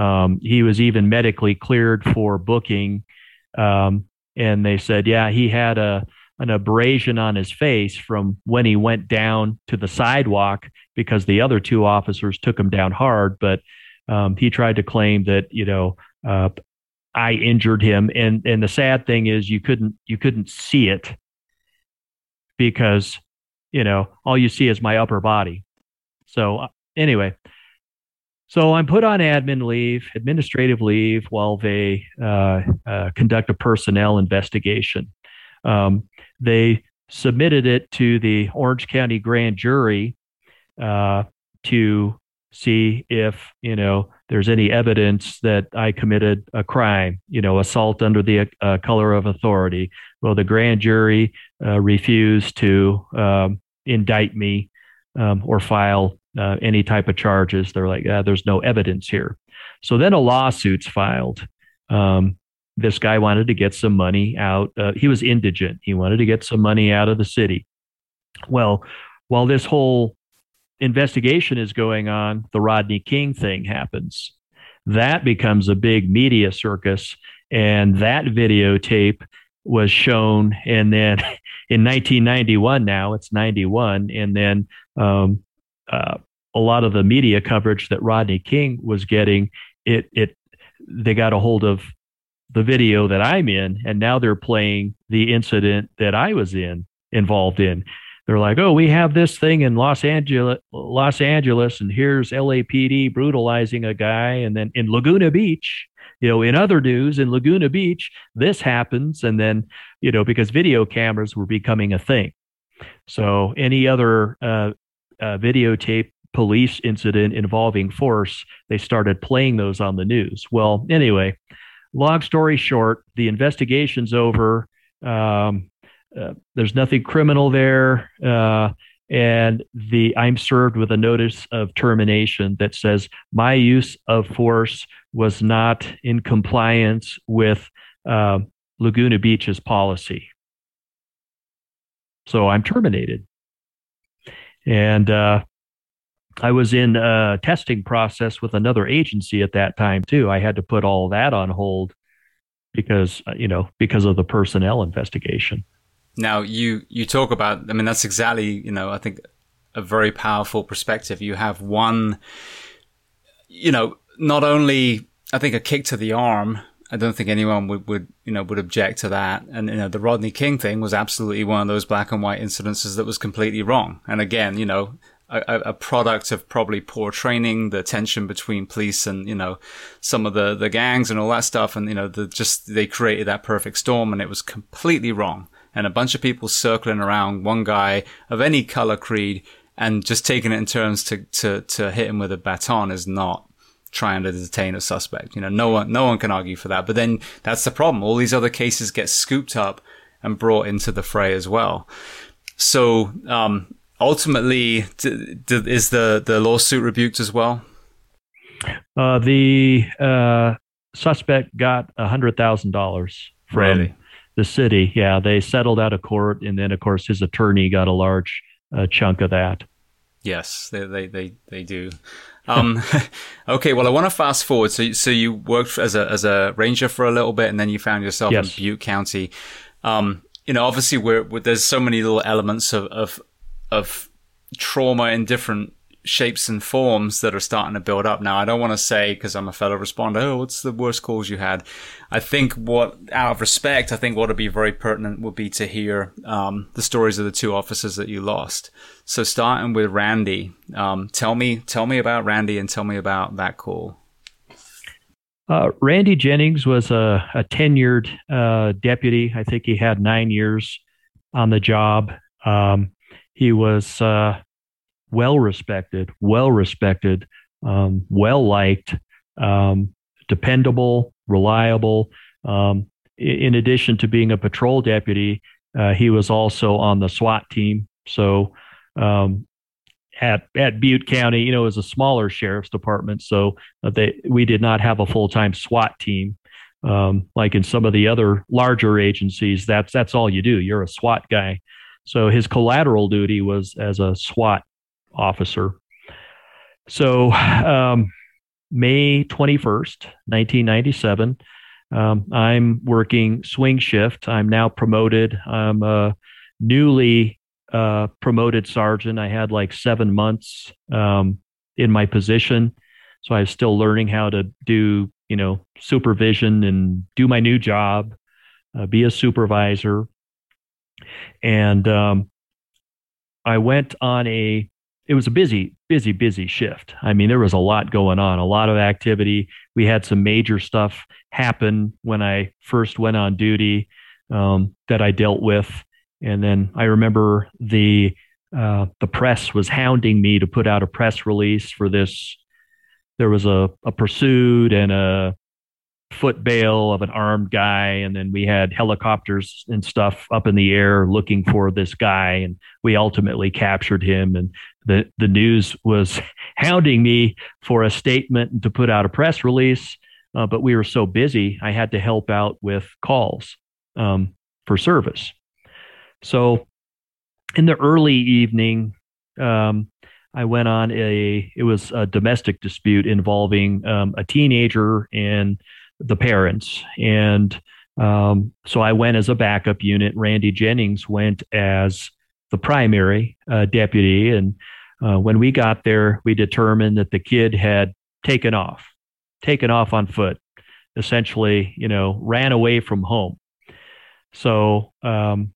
Speaker 2: Um, he was even medically cleared for booking. Um, and they said, yeah, he had a, an abrasion on his face from when he went down to the sidewalk because the other two officers took him down hard. But um, he tried to claim that, you know, uh, I injured him. And, and the sad thing is you couldn't, you couldn't see it because you know all you see is my upper body so uh, anyway so i'm put on admin leave administrative leave while they uh, uh, conduct a personnel investigation um, they submitted it to the orange county grand jury uh, to see if you know there's any evidence that I committed a crime, you know, assault under the uh, color of authority. Well, the grand jury uh, refused to um, indict me um, or file uh, any type of charges. They're like, ah, there's no evidence here. So then a lawsuit's filed. Um, this guy wanted to get some money out. Uh, he was indigent. He wanted to get some money out of the city. Well, while this whole investigation is going on, the Rodney King thing happens. That becomes a big media circus. And that videotape was shown. And then *laughs* in 1991, now it's 91. And then um, uh, a lot of the media coverage that Rodney King was getting, it it they got a hold of the video that I'm in, and now they're playing the incident that I was in involved in. They're like, "Oh, we have this thing in Los Angeles, Los Angeles, and here's LAPD brutalizing a guy, and then in Laguna Beach, you know, in other news, in Laguna Beach, this happens, and then, you know, because video cameras were becoming a thing, so any other uh, uh, videotape police incident involving force, they started playing those on the news. Well, anyway, long story short, the investigation's over. Um, uh, there's nothing criminal there. Uh, and the I'm served with a notice of termination that says my use of force was not in compliance with uh, Laguna Beach's policy. So I'm terminated. And uh, I was in a testing process with another agency at that time too. I had to put all that on hold because uh, you know because of the personnel investigation.
Speaker 1: Now you you talk about I mean that's exactly you know I think a very powerful perspective. You have one you know not only I think a kick to the arm. I don't think anyone would, would you know would object to that. And you know the Rodney King thing was absolutely one of those black and white incidences that was completely wrong. And again, you know a, a, product of probably poor training, the tension between police and, you know, some of the, the gangs and all that stuff. And, you know, the, just, they created that perfect storm and it was completely wrong. And a bunch of people circling around one guy of any color creed and just taking it in turns to, to, to hit him with a baton is not trying to detain a suspect. You know, no one, no one can argue for that. But then that's the problem. All these other cases get scooped up and brought into the fray as well. So, um, ultimately, d- d- is the, the lawsuit rebuked as well?
Speaker 2: Uh, the uh, suspect got $100,000 from really? the city. Yeah, they settled out of court. And then, of course, his attorney got a large uh, chunk of that.
Speaker 1: Yes, they, they, they, they do. Um, *laughs* okay, well, I want to fast forward. So, so you worked as a as a ranger for a little bit, and then you found yourself yes. in Butte County. Um, you know, obviously, we're, we're, there's so many little elements of, of of trauma in different shapes and forms that are starting to build up now. I don't want to say because I'm a fellow responder, oh, what's the worst calls you had? I think what, out of respect, I think what would be very pertinent would be to hear um, the stories of the two officers that you lost. So starting with Randy, um, tell me, tell me about Randy and tell me about that call.
Speaker 2: Uh, Randy Jennings was a, a tenured uh, deputy. I think he had nine years on the job. Um, he was uh, well respected, well respected, um, well liked, um, dependable, reliable. Um, in addition to being a patrol deputy, uh, he was also on the SWAT team. So um, at at Butte County, you know, was a smaller sheriff's department, so they we did not have a full time SWAT team. Um, like in some of the other larger agencies, that's that's all you do. You're a SWAT guy. So his collateral duty was as a SWAT officer. So um, May 21st, 1997, um, I'm working swing shift. I'm now promoted. I'm a newly uh, promoted sergeant. I had like seven months um, in my position. So I was still learning how to do, you know, supervision and do my new job, uh, be a supervisor. And um, I went on a, it was a busy, busy, busy shift. I mean, there was a lot going on, a lot of activity. We had some major stuff happen when I first went on duty um, that I dealt with. And then I remember the uh, the press was hounding me to put out a press release for this. There was a, a pursuit and a foot bail of an armed guy and then we had helicopters and stuff up in the air looking for this guy and we ultimately captured him and the the news was *laughs* hounding me for a statement to put out a press release uh, but we were so busy i had to help out with calls um, for service so in the early evening um, I went on a it was a domestic dispute involving um, a teenager and the parents. And um, so I went as a backup unit. Randy Jennings went as the primary uh, deputy. And uh, when we got there, we determined that the kid had taken off, taken off on foot, essentially, you know, ran away from home. So um,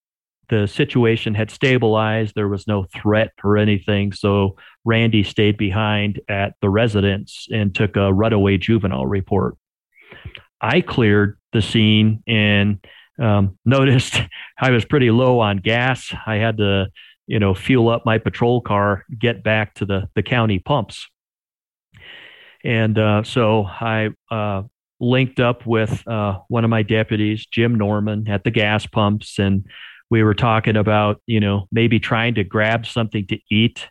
Speaker 2: the situation had stabilized. There was no threat or anything. So Randy stayed behind at the residence and took a runaway juvenile report. I cleared the scene and um, *laughs* noticed I was pretty low on gas. I had to, you know, fuel up my patrol car, get back to the the county pumps. And uh, so I uh, linked up with uh, one of my deputies, Jim Norman, at the gas pumps, and we were talking about, you know, maybe trying to grab something to eat.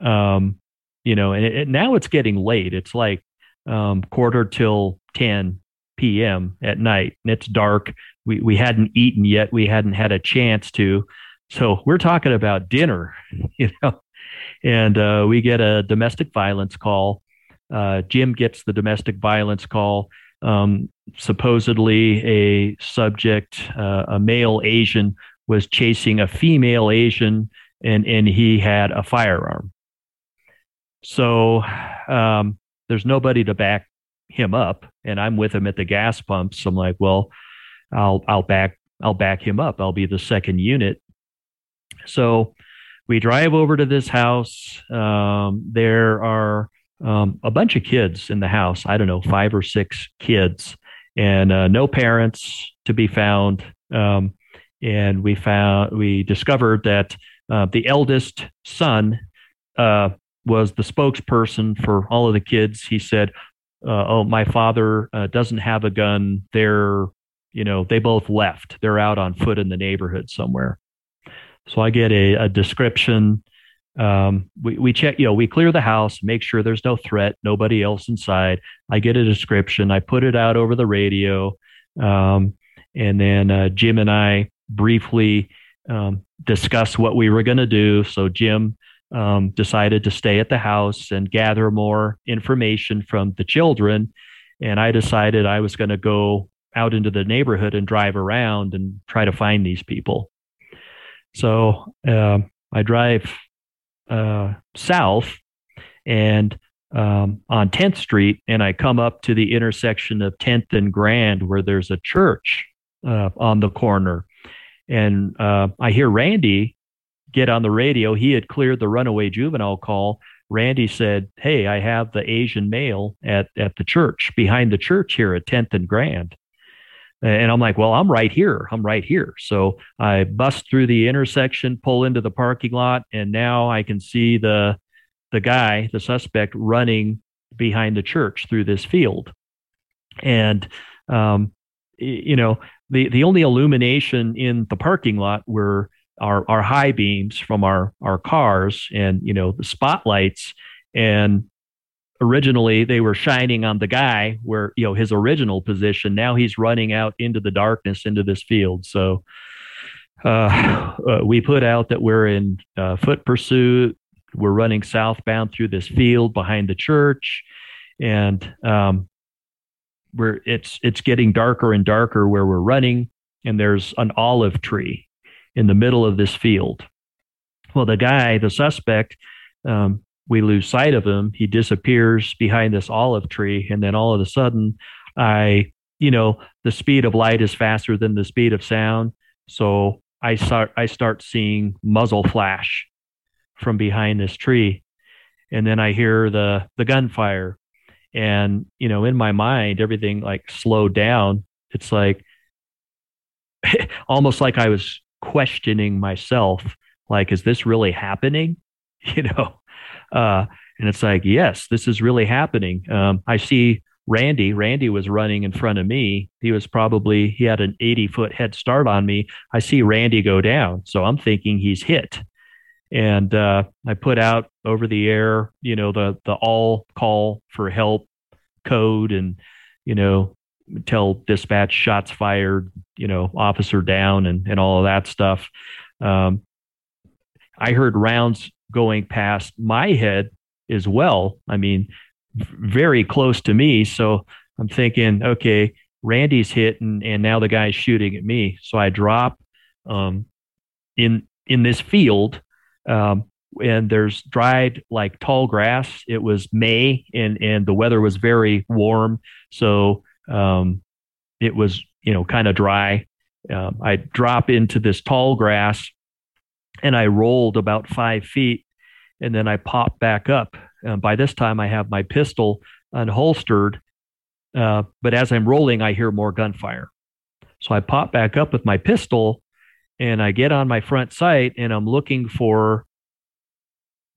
Speaker 2: Um, you know, and it, now it's getting late. It's like um, quarter till 10 p.m. at night, and it's dark. We we hadn't eaten yet. We hadn't had a chance to. So we're talking about dinner, *laughs* you know, and uh, we get a domestic violence call. Uh, Jim gets the domestic violence call. Um, supposedly, a subject, uh, a male Asian, was chasing a female Asian, and and he had a firearm. So um, there's nobody to back him up, and I'm with him at the gas pumps. I'm like, well, I'll I'll back I'll back him up. I'll be the second unit. So we drive over to this house. Um, there are um, a bunch of kids in the house. I don't know, five or six kids, and uh, no parents to be found. Um, and we found we discovered that uh, the eldest son uh, was the spokesperson for all of the kids. He said, uh, "Oh, my father uh, doesn't have a gun. They're, you know, they both left. They're out on foot in the neighborhood somewhere." So I get a, a description. Um, we, we check, you know, we clear the house, make sure there's no threat, nobody else inside. I get a description. I put it out over the radio. Um, and then uh, Jim and I briefly um, discuss what we were going to do. So Jim um, decided to stay at the house and gather more information from the children. And I decided I was going to go out into the neighborhood and drive around and try to find these people. So uh, I drive uh, south and um, on 10th Street, and I come up to the intersection of 10th and Grand where there's a church uh, on the corner. And uh, I hear Randy get on the radio. He had cleared the runaway juvenile call. Randy said, Hey, I have the Asian male at, at the church, behind the church here at 10th and Grand. And I'm like, Well, I'm right here. I'm right here. So I bust through the intersection, pull into the parking lot, and now I can see the the guy, the suspect, running behind the church through this field. And um, you know, the the only illumination in the parking lot were our our high beams from our our cars and you know the spotlights and originally they were shining on the guy where you know his original position. Now he's running out into the darkness into this field. So uh, uh, we put out that we're in uh, foot pursuit. We're running southbound through this field behind the church. And um, where it's it's getting darker and darker where we're running, and there's an olive tree in the middle of this field. Well, the guy, the suspect, um, we lose sight of him. He disappears behind this olive tree, and then all of a sudden, I, you know, the speed of light is faster than the speed of sound, so I start I start seeing muzzle flash from behind this tree, and then I hear the the gunfire, and you know in my mind everything like slowed down. It's like *laughs* almost like i was questioning myself like is this really happening *laughs* you know? Uh, and it's like yes this is really happening. Um, i see randy randy was running in front of me. He was probably he had an 80 foot head start on me. I see randy go down so i'm thinking he's hit. And uh, I put out over the air, you know, the the all call for help code, and you know, tell dispatch shots fired, you know, officer down, and and all of that stuff. Um, I heard rounds going past my head as well. I mean, very close to me. So I'm thinking, okay, Randy's hit, and and now the guy's shooting at me. So I drop um, in in this field um, and there's dried like tall grass. It was May and and the weather was very warm, so um, it was you know kind of dry. Um, I drop into this tall grass, and I rolled about five feet, and then I popped back up. By this time, I have my pistol unholstered, uh, but as I'm rolling, I hear more gunfire. So I pop back up with my pistol, and I get on my front sight, and I'm looking for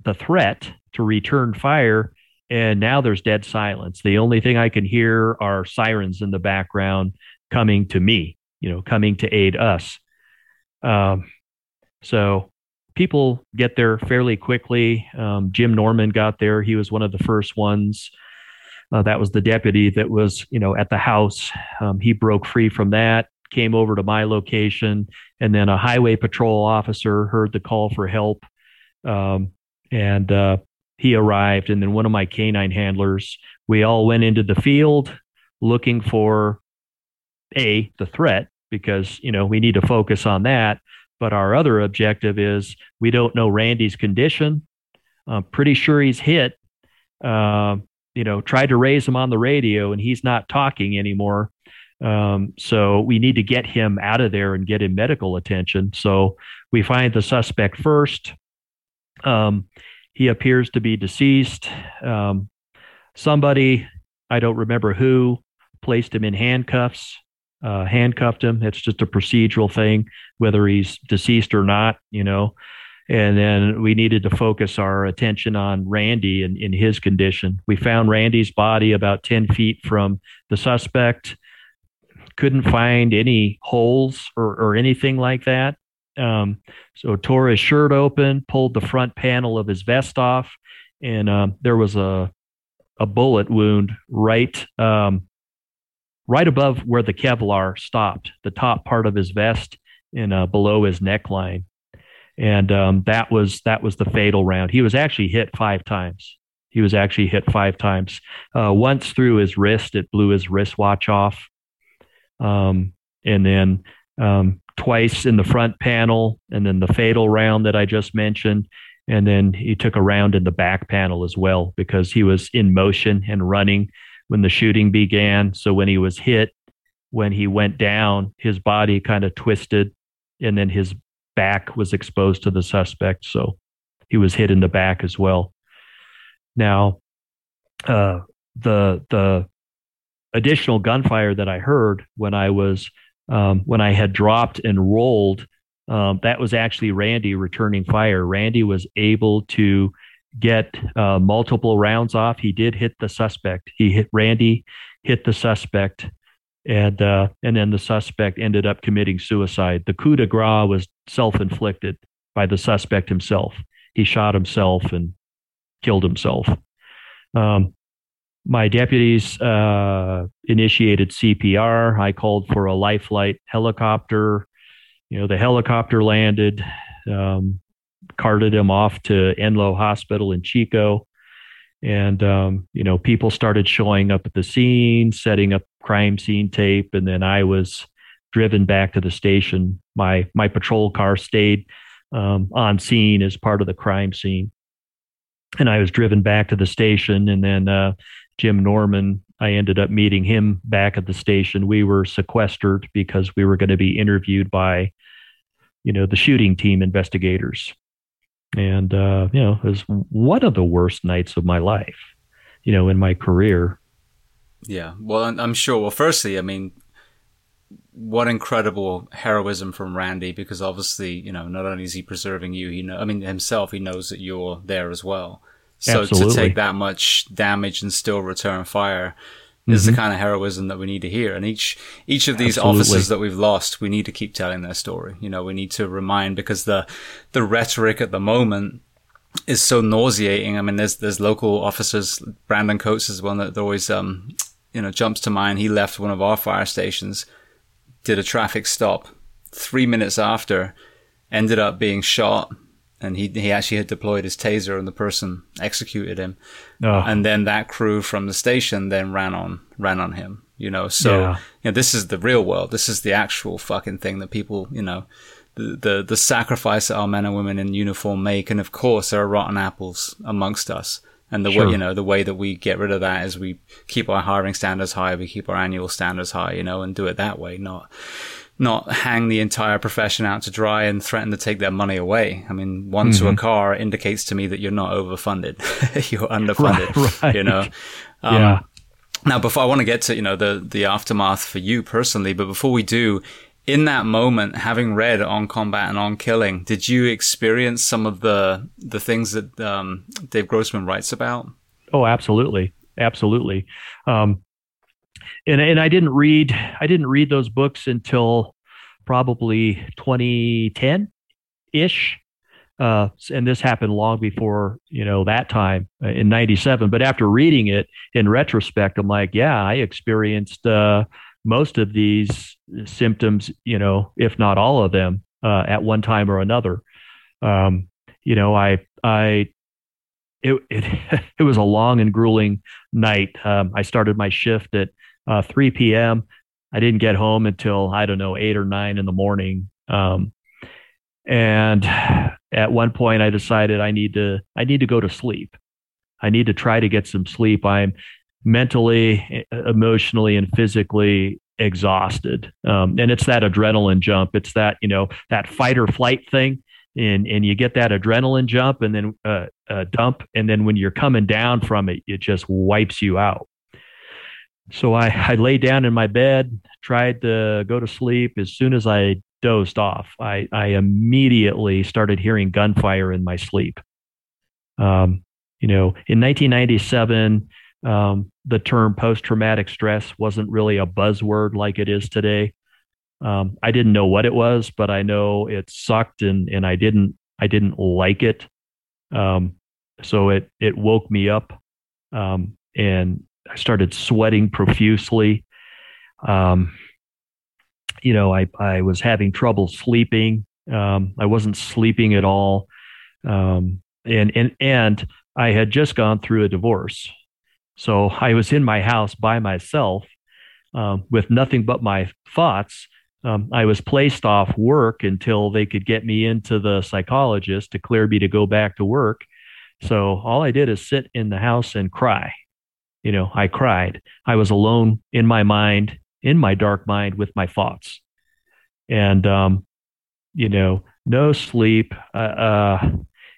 Speaker 2: the threat to return fire. And now there's dead silence. The only thing I can hear are sirens in the background coming to me, you know, coming to aid us. Um, so people get there fairly quickly. Um, Jim Norman got there. He was one of the first ones. Uh, that was the deputy that was, you know, at the house. Um, he broke free from that, came over to my location, and then a highway patrol officer heard the call for help. Um, and uh, he arrived, and then one of my canine handlers. We all went into the field looking for a the threat because you know we need to focus on that. But our other objective is we don't know Randy's condition. I'm pretty sure he's hit. Uh, you know, tried to raise him on the radio, and he's not talking anymore. Um, so we need to get him out of there and get him medical attention. So we find the suspect first. Um, he appears to be deceased. Um, somebody, I don't remember who, placed him in handcuffs, uh, handcuffed him. It's just a procedural thing, whether he's deceased or not, you know. And then we needed to focus our attention on Randy and in his condition. We found Randy's body about 10 feet from the suspect. Couldn't find any holes or, or anything like that. Um, so tore his shirt open, pulled the front panel of his vest off, and um, there was a a bullet wound right um, right above where the Kevlar stopped, the top part of his vest and uh, below his neckline, and um, that was that was the fatal round. He was actually hit five times. He was actually hit five times. Uh, once through his wrist, it blew his wristwatch off, um, and then um, twice in the front panel, and then the fatal round that I just mentioned. And then he took a round in the back panel as well because he was in motion and running when the shooting began. So when he was hit, when he went down, his body kind of twisted and then his back was exposed to the suspect. So he was hit in the back as well. Now, uh, the the additional gunfire that I heard when I was um, when I had dropped and rolled, um, that was actually Randy returning fire. Randy was able to get uh, multiple rounds off. He did hit the suspect. He hit Randy, hit the suspect, and uh, and then the suspect ended up committing suicide. The coup de grace was self inflicted by the suspect himself. He shot himself and killed himself. Um, my deputies uh, initiated CPR. I called for a life flight helicopter. You know, the helicopter landed, um, carted him off to Enloe Hospital in Chico. And, um, you know, people started showing up at the scene, setting up crime scene tape. And then I was driven back to the station. My, my patrol car stayed um, on scene as part of the crime scene. And I was driven back to the station. And then uh, Jim Norman, I ended up meeting him back at the station. We were sequestered because we were going to be interviewed by, you know, the shooting team investigators. And, uh, you know, it was one of the worst nights of my life, you know, in my career.
Speaker 1: Yeah. Well, I'm sure. Well, firstly, I mean, what incredible heroism from Randy, because obviously, you know, not only is he preserving you, he know, I mean, himself, he knows that you're there as well. So Absolutely. to take that much damage and still return fire is mm-hmm. the kind of heroism that we need to hear. And each each of these Absolutely. officers that we've lost, we need to keep telling their story. You know, we need to remind because the the rhetoric at the moment is so nauseating. I mean, there's there's local officers. Brandon Coates is one that always um you know jumps to mind. He left one of our fire stations, did a traffic stop. Three minutes after, ended up being shot and he he actually had deployed his taser and the person executed him oh. and then that crew from the station then ran on ran on him you know so yeah. you know this is the real world this is the actual fucking thing that people you know the the sacrifice that our men and women in uniform make, and of course there are rotten apples amongst us. And the sure. way you know the way that we get rid of that is we keep our hiring standards high, we keep our annual standards high, you know, and do it that way, not not hang the entire profession out to dry and threaten to take their money away. I mean, one mm-hmm. to a car indicates to me that you're not overfunded, *laughs* you're underfunded. Right, right. You know. Um, yeah. Now, before I want to get to you know the the aftermath for you personally, but before we do, in that moment, having read on combat and on killing, did you experience some of the the things that um, Dave Grossman writes about?
Speaker 2: Oh, absolutely, absolutely. Um, and and I didn't read I didn't read those books until probably 2010 ish. Uh, and this happened long before you know that time uh, in '97. But after reading it in retrospect, I'm like, yeah, I experienced uh, most of these symptoms, you know, if not all of them, uh, at one time or another. Um, you know, I, I, it, it, *laughs* it was a long and grueling night. Um, I started my shift at uh, 3 p.m. I didn't get home until I don't know eight or nine in the morning. Um, and at one point, I decided I need to I need to go to sleep. I need to try to get some sleep. I'm mentally, emotionally, and physically exhausted. Um, and it's that adrenaline jump. It's that, you know, that fight or flight thing. And, and you get that adrenaline jump and then uh, uh, dump. And then when you're coming down from it, it just wipes you out. So I, *laughs* I lay down in my bed, tried to go to sleep. As soon as I dozed off, I, I immediately started hearing gunfire in my sleep. Um, you know, in 1997, um, the term post traumatic stress wasn't really a buzzword like it is today. Um, I didn't know what it was, but I know it sucked and, and I didn't, I didn't like it. Um, so it, it woke me up. Um, and I started sweating profusely. Um, you know, I, I was having trouble sleeping. Um, I wasn't sleeping at all. and, and, and I had just gone through a divorce. So I was in my house by myself um, with nothing but my thoughts. Um, I was placed off work until they could get me into the psychologist to clear me to go back to work. So all I did is sit in the house and cry. You know, I cried. I was alone in my mind, in my dark mind with my thoughts. And, um, you know, no sleep. Uh, uh,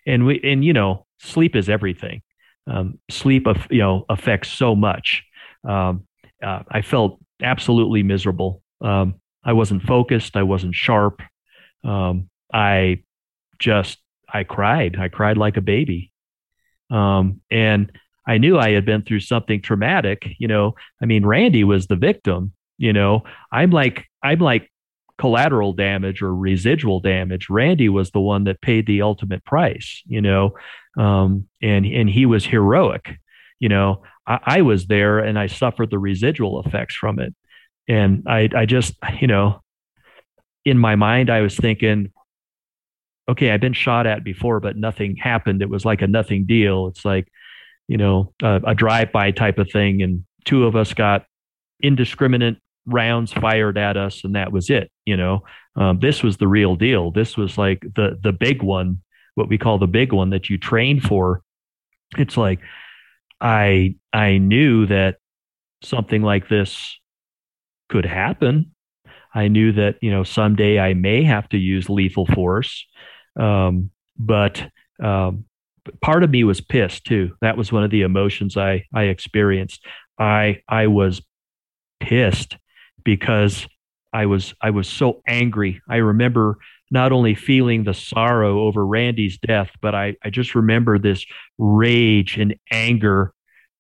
Speaker 2: and we, and, you know, sleep is everything um, sleep, you know, affects so much. Um, uh, I felt absolutely miserable. Um, I wasn't focused. I wasn't sharp. Um, I just, I cried. I cried like a baby. Um, and I knew I had been through something traumatic. You know, I mean, Randy was the victim. You know, I'm like, I'm like collateral damage or residual damage. Randy was the one that paid the ultimate price. You know, um, and and he was heroic. You know, I, I, was there and I suffered the residual effects from it, and I I just you know, in my mind I was thinking, okay, I've been shot at before, but nothing happened. It was like a nothing deal. It's like you know a, a drive by type of thing, and two of us got indiscriminate rounds fired at us and that was it you know. Um, this was the real deal. This was like the the big one what we call the big one that you train for. It's like i i knew that something like this could happen. I knew that you know someday i may have to use lethal force. Um, but um, part of me was pissed too that was one of the emotions i i experienced i i was pissed because I was I was so angry. I remember not only feeling the sorrow over Randy's death, but I, I just remember this rage and anger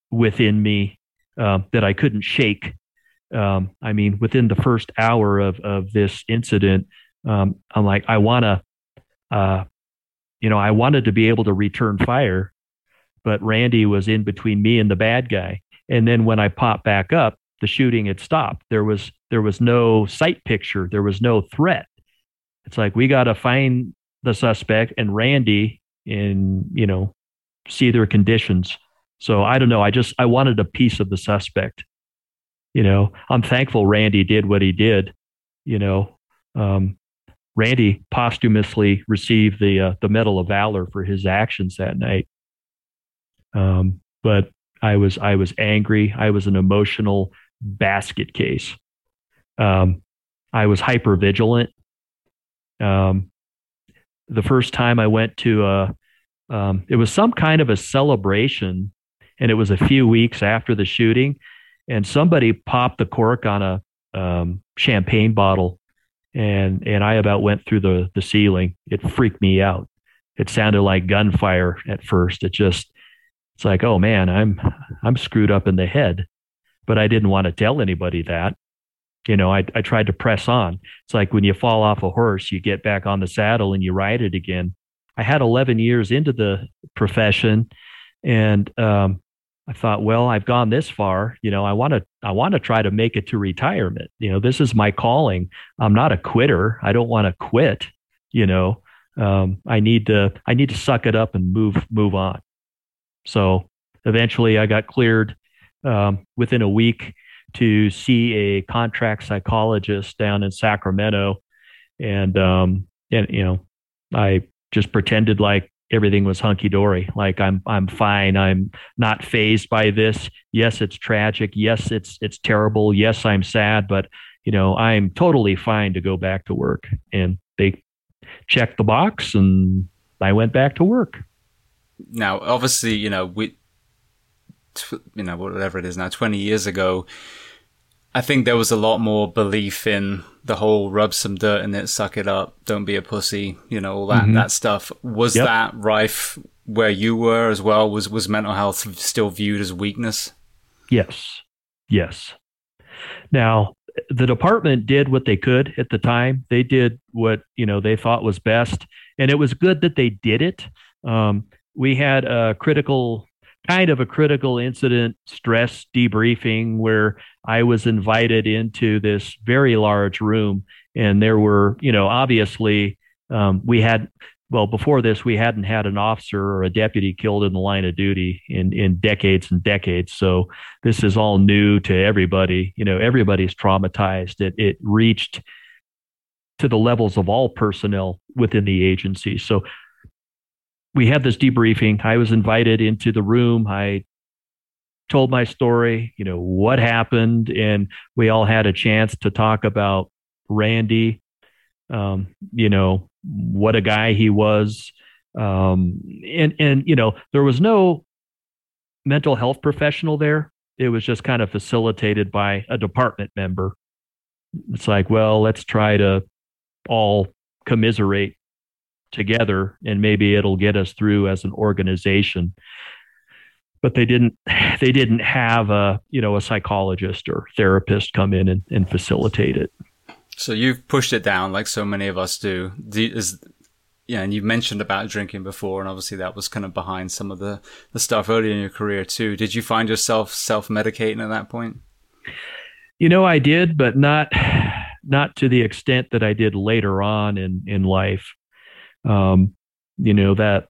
Speaker 2: within me uh, that I couldn't shake. Um, I mean, within the first hour of of this incident, um, I'm like, I want to, uh, you know, I wanted to be able to return fire, but Randy was in between me and the bad guy. And then when I popped back up, the shooting had stopped. There was there was no sight picture. There was no threat. It's like we got to find the suspect and Randy and you know see their conditions. So I don't know. I just I wanted a piece of the suspect. You know, I'm thankful Randy did what he did. You know, um, Randy posthumously received the uh, the Medal of Valor for his actions that night. Um, but I was I was angry. I was an emotional basket case. Um, I was hyper vigilant. Um, the first time I went to a, um, it was some kind of a celebration, and it was a few weeks after the shooting, and somebody popped the cork on a um, champagne bottle, and and I about went through the the ceiling. It freaked me out. It sounded like gunfire at first. It just it's like, oh man, I'm I'm screwed up in the head, but I didn't want to tell anybody that. You know, I I tried to press on. It's like when you fall off a horse, you get back on the saddle and you ride it again. I had 11 years into the profession, and um, I thought, well, I've gone this far. You know, I want to I want to try to make it to retirement. You know, this is my calling. I'm not a quitter. I don't want to quit. You know, um, I need to I need to suck it up and move move on. So eventually, I got cleared um, within a week to see a contract psychologist down in Sacramento, and um, and you know, I just pretended like everything was hunky dory, like I'm I'm fine, I'm not fazed by this. Yes, it's tragic. Yes, it's it's terrible. Yes, I'm sad, but you know, I'm totally fine to go back to work. And they checked the box, and I went back to work.
Speaker 1: Now, obviously, you know, we, you know, whatever it is now, 20 years ago, I think there was a lot more belief in the whole rub some dirt in it, suck it up, don't be a pussy, you know, all that, mm-hmm. that stuff. Was yep. that rife where you were as well? Was, was mental health still viewed as weakness?
Speaker 2: Yes. Yes. Now, the department did what they could at the time. They did what, you know, they thought was best. And it was good that they did it. Um, we had a critical kind of a critical incident stress debriefing where I was invited into this very large room and there were, you know, obviously um, we had well before this we hadn't had an officer or a deputy killed in the line of duty in in decades and decades. So this is all new to everybody. You know everybody's traumatized. It it reached to the levels of all personnel within the agency. So we had this debriefing. I was invited into the room. I told my story, you know, what happened, and we all had a chance to talk about Randy, um, you know, what a guy he was. Um, and, and, you know, there was no mental health professional there. It was just kind of facilitated by a department member. It's like, well, let's try to all commiserate together and maybe it'll get us through as an organization. But they didn't *sighs* they didn't have a you know a psychologist or therapist come in and, and facilitate it.
Speaker 1: So you've pushed it down like so many of us do, do is yeah and you mentioned about drinking before and obviously that was kind of behind some of the the stuff early in your career too. Did you find yourself self-medicating at that point?
Speaker 2: You know i did but not *sighs* not to the extent that i did later on in in life um, you know, that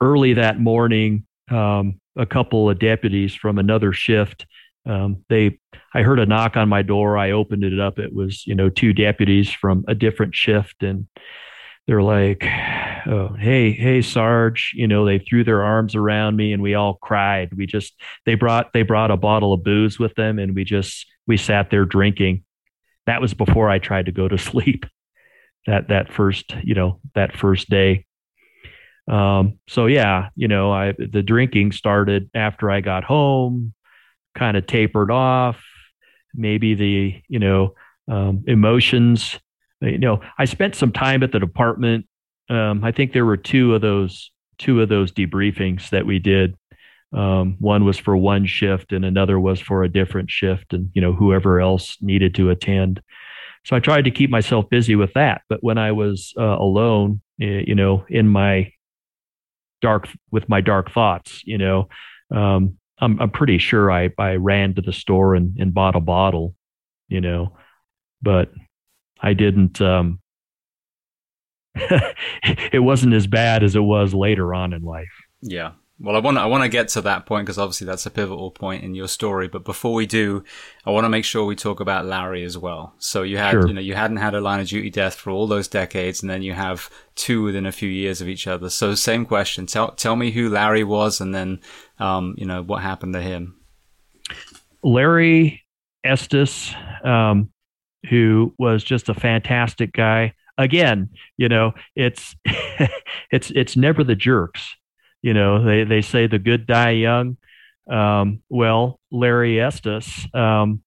Speaker 2: early that morning, um, a couple of deputies from another shift, um, they, I heard a knock on my door. I opened it up. It was, you know, two deputies from a different shift. And they're like, oh, hey, hey, Sarge, you know, they threw their arms around me and we all cried. We just, they brought, they brought a bottle of booze with them and we just, we sat there drinking. That was before I tried to go to *laughs* sleep that that first you know that first day. Um, so yeah you know i the drinking started after i got home kind of tapered off. Maybe the you know um, emotions you know i spent some time at the department. Um, i think there were two of those two of those debriefings that we did. Um, one was for one shift and another was for a different shift and you know whoever else needed to attend so I tried to keep myself busy with that. But when I was uh, alone, you know, in my dark with my dark thoughts, you know, um, I'm I'm pretty sure I I ran to the store and, and bought a bottle, you know, but I didn't. Um, *laughs* it wasn't as bad as it was later on in life.
Speaker 1: Yeah, Well, I want to, I want to get to that point because obviously that's a pivotal point in your story. But before we do, I want to make sure we talk about Larry as well. So you had, sure. you know, you hadn't had a line of duty death for all those decades, and then you have two within a few years of each other. So same question. Tell tell me who Larry was, and then, um, you know, what happened to him.
Speaker 2: Larry Estes, um, who was just a fantastic guy. Again, you know, it's *laughs* it's it's never the jerks you know, they, they say the good die young. Um, well, Larry Estes, um,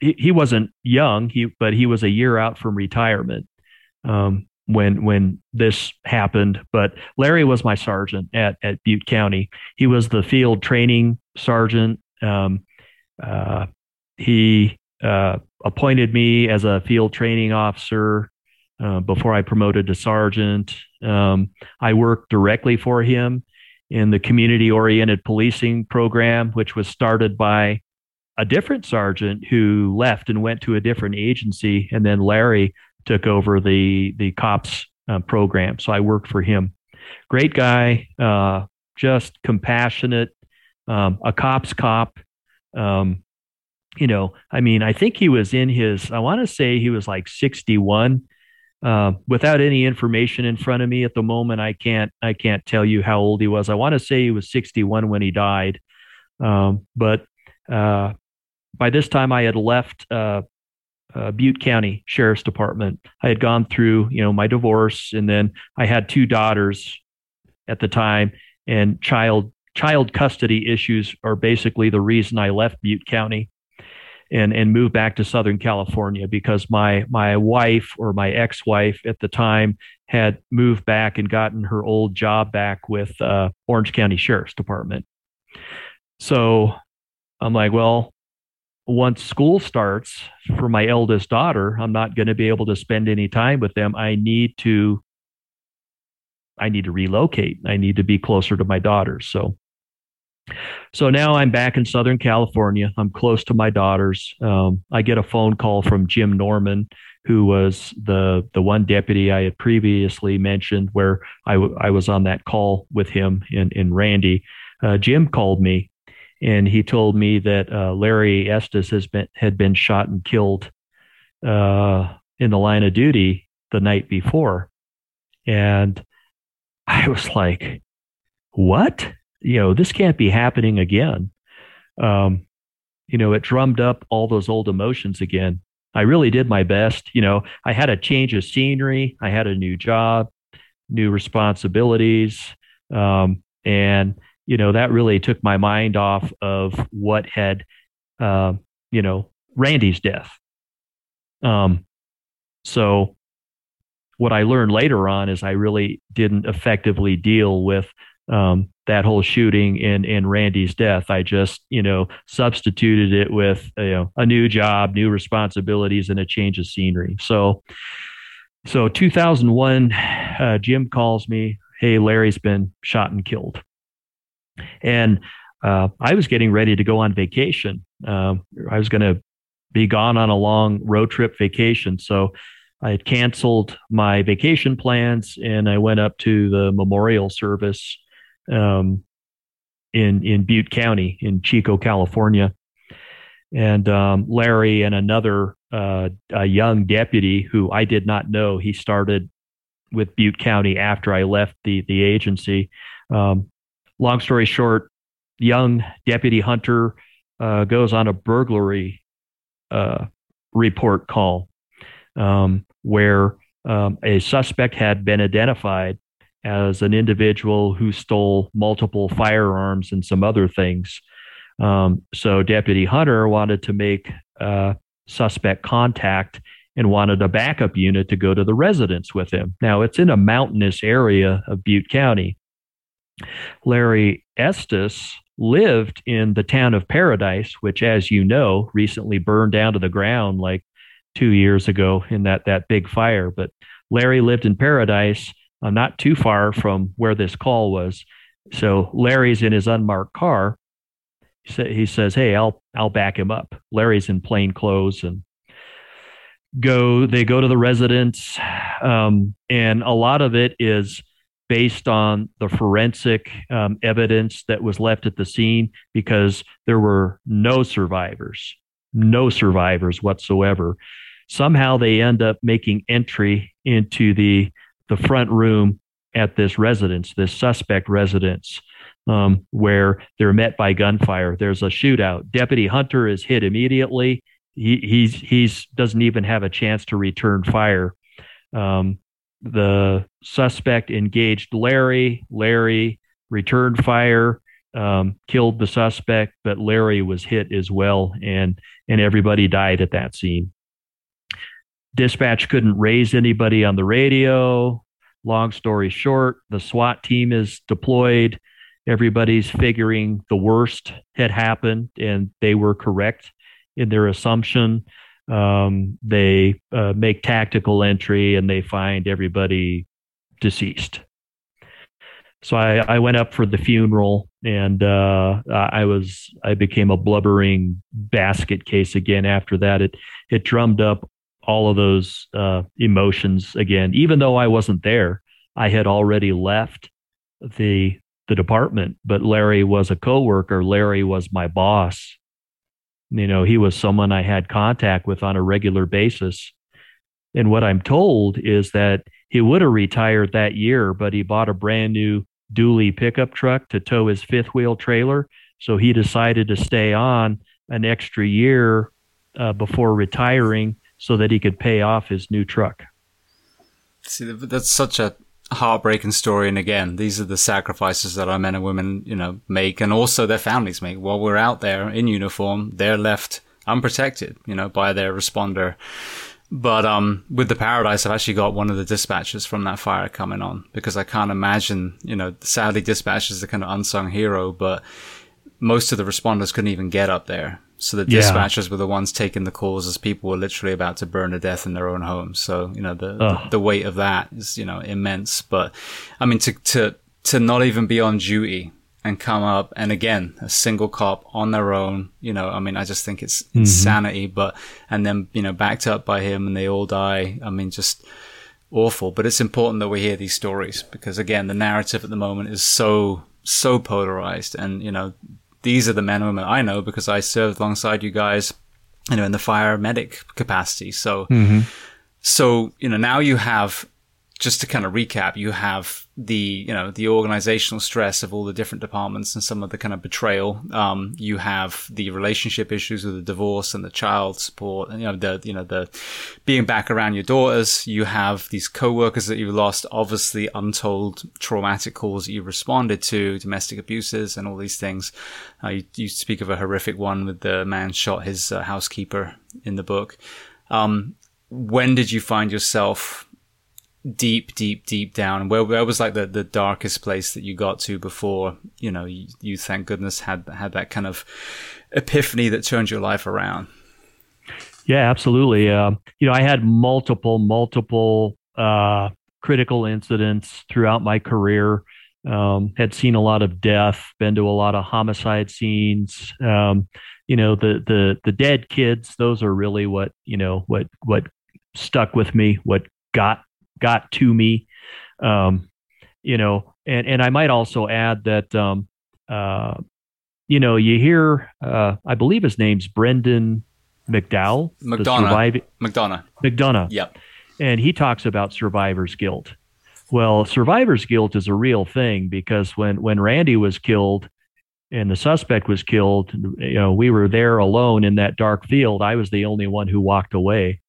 Speaker 2: he, he wasn't young, he, but he was a year out from retirement um, when when this happened. But Larry was my sergeant at, at Butte County. He was the field training sergeant. Um, uh, he uh, appointed me as a field training officer uh, before I promoted to sergeant. Um, I worked directly for him in the community oriented policing program, which was started by a different sergeant who left and went to a different agency. And then Larry took over the, the cops uh, program. So I worked for him. Great guy, uh, just compassionate, um, a cop's cop. Um, you know, I mean, I think he was in his, I want to say he was like 61 uh, without any information in front of me at the moment, I can't I can't tell you how old he was. I want to say he was 61 when he died, um, but uh, by this time I had left uh, uh, Butte County Sheriff's Department. I had gone through you know my divorce, and then I had two daughters at the time, and child child custody issues are basically the reason I left Butte County and and move back to Southern California because my my wife or my ex-wife at the time had moved back and gotten her old job back with uh, Orange County Sheriff's Department. So I'm like, well, once school starts for my eldest daughter, I'm not going to be able to spend any time with them. I need to I need to relocate. I need to be closer to my daughters. So so now I'm back in Southern California. I'm close to my daughters. Um, I get a phone call from Jim Norman, who was the the one deputy I had previously mentioned, where I, w- I was on that call with him and, and Randy. Uh, Jim called me, and he told me that uh, Larry Estes has been had been shot and killed uh, in the line of duty the night before, and I was like, "What?" You know, this can't be happening again. Um, you know, it drummed up all those old emotions again. I really did my best. You know, I had a change of scenery. I had a new job, new responsibilities. Um, and, you know, that really took my mind off of what had, uh, you know, Randy's death. Um, so what I learned later on is I really didn't effectively deal with um, that whole shooting and in Randy's death. I just you know substituted it with you know a new job, new responsibilities, and a change of scenery. So so 2001, uh, Jim calls me. Hey, Larry's been shot and killed, and uh, I was getting ready to go on vacation. Uh, I was going to be gone on a long road trip vacation, so. I had canceled my vacation plans and I went up to the memorial service um, in in Butte County in Chico, California. And um, Larry and another uh, a young deputy who I did not know. He started with Butte County after I left the the agency. Um, long story short, young deputy Hunter uh, goes on a burglary uh, report call um, where um, a suspect had been identified as an individual who stole multiple firearms and some other things. Um, so Deputy Hunter wanted to make uh, suspect contact and wanted a backup unit to go to the residence with him. Now it's in a mountainous area of Butte County. Larry Estes lived in the town of Paradise, which, as you know, recently burned down to the ground like two years ago in that that big fire. But Larry lived in Paradise uh, not too far from where this call was. So Larry's in his unmarked car. He says, "Hey, I'll I'll back him up." Larry's in plain clothes and go. They go to the residence, um, and a lot of it is based on the forensic um, evidence that was left at the scene because there were no survivors, no survivors whatsoever. Somehow they end up making entry into the the front room at this residence, this suspect residence, um, where they're met by gunfire. There's a shootout. Deputy Hunter is hit immediately. He he's he's doesn't even have a chance to return fire. Um, the suspect engaged Larry. Larry returned fire, um, killed the suspect, but Larry was hit as well, and and everybody died at that scene. Dispatch couldn't raise anybody on the radio. Long story short, the SWAT team is deployed. Everybody's figuring the worst had happened, and they were correct in their assumption. Um, they uh, make tactical entry and they find everybody deceased. So I, I went up for the funeral and uh, I was I became a blubbering basket case again. After that, it it drummed up all of those uh, emotions again. Even though I wasn't there, I had already left the the department. But Larry was a coworker. Larry was my boss, you know, he was someone I had contact with on a regular basis. And what I'm told is that he would have retired that year, but he bought a brand new dually pickup truck to tow his fifth wheel trailer. So he decided to stay on an extra year uh, before retiring so that he could pay off his new truck.
Speaker 1: See, that's such a heartbreaking story. And again, these are the sacrifices that our men and women, you know, make and also their families make. While we're out there in uniform, they're left unprotected, you know, by their responder. But um, with the Paradise, I've actually got one of the dispatchers from that fire coming on because I can't imagine, you know, sadly, dispatchers are kind of unsung hero, but most of the responders couldn't even get up there. So the dispatchers yeah. were the ones taking the calls as people were literally about to burn to death in their own homes. So, you know, the, the, the, weight of that is, you know, immense. But I mean, to, to, to not even be on duty and come up and again, a single cop on their own, you know, I mean, I just think it's mm-hmm. insanity, but, and then, you know, backed up by him and they all die. I mean, just awful. But it's important that we hear these stories because again, the narrative at the moment is so, so polarized and, you know, these are the men and women I know because I served alongside you guys, you know, in the fire medic capacity. So, mm-hmm. so, you know, now you have just to kind of recap, you have the, you know, the organizational stress of all the different departments and some of the kind of betrayal. Um, you have the relationship issues with the divorce and the child support and, you know, the, you know, the being back around your daughters. You have these co-workers that you lost, obviously untold traumatic calls that you responded to, domestic abuses and all these things. Uh, you, you, speak of a horrific one with the man shot his uh, housekeeper in the book. Um, when did you find yourself deep, deep, deep down? Where where was like the, the darkest place that you got to before you know you, you thank goodness had had that kind of epiphany that turned your life around?
Speaker 2: Yeah, absolutely. Uh, you know, I had multiple, multiple uh, critical incidents throughout my career. Um, had seen a lot of death, been to a lot of homicide scenes. Um, you know, the the the dead kids; those are really what you know what what stuck with me, what got got to me. Um, you know, and and I might also add that um, uh, you know you hear uh, I believe his name's Brendan McDowell,
Speaker 1: McDonough, McDonough,
Speaker 2: McDonough.
Speaker 1: Yep.
Speaker 2: And he talks about survivor's guilt. Well, survivor's guilt is a real thing because when when Randy was killed and the suspect was killed, you know, we were there alone in that dark field. I was the only one who walked away.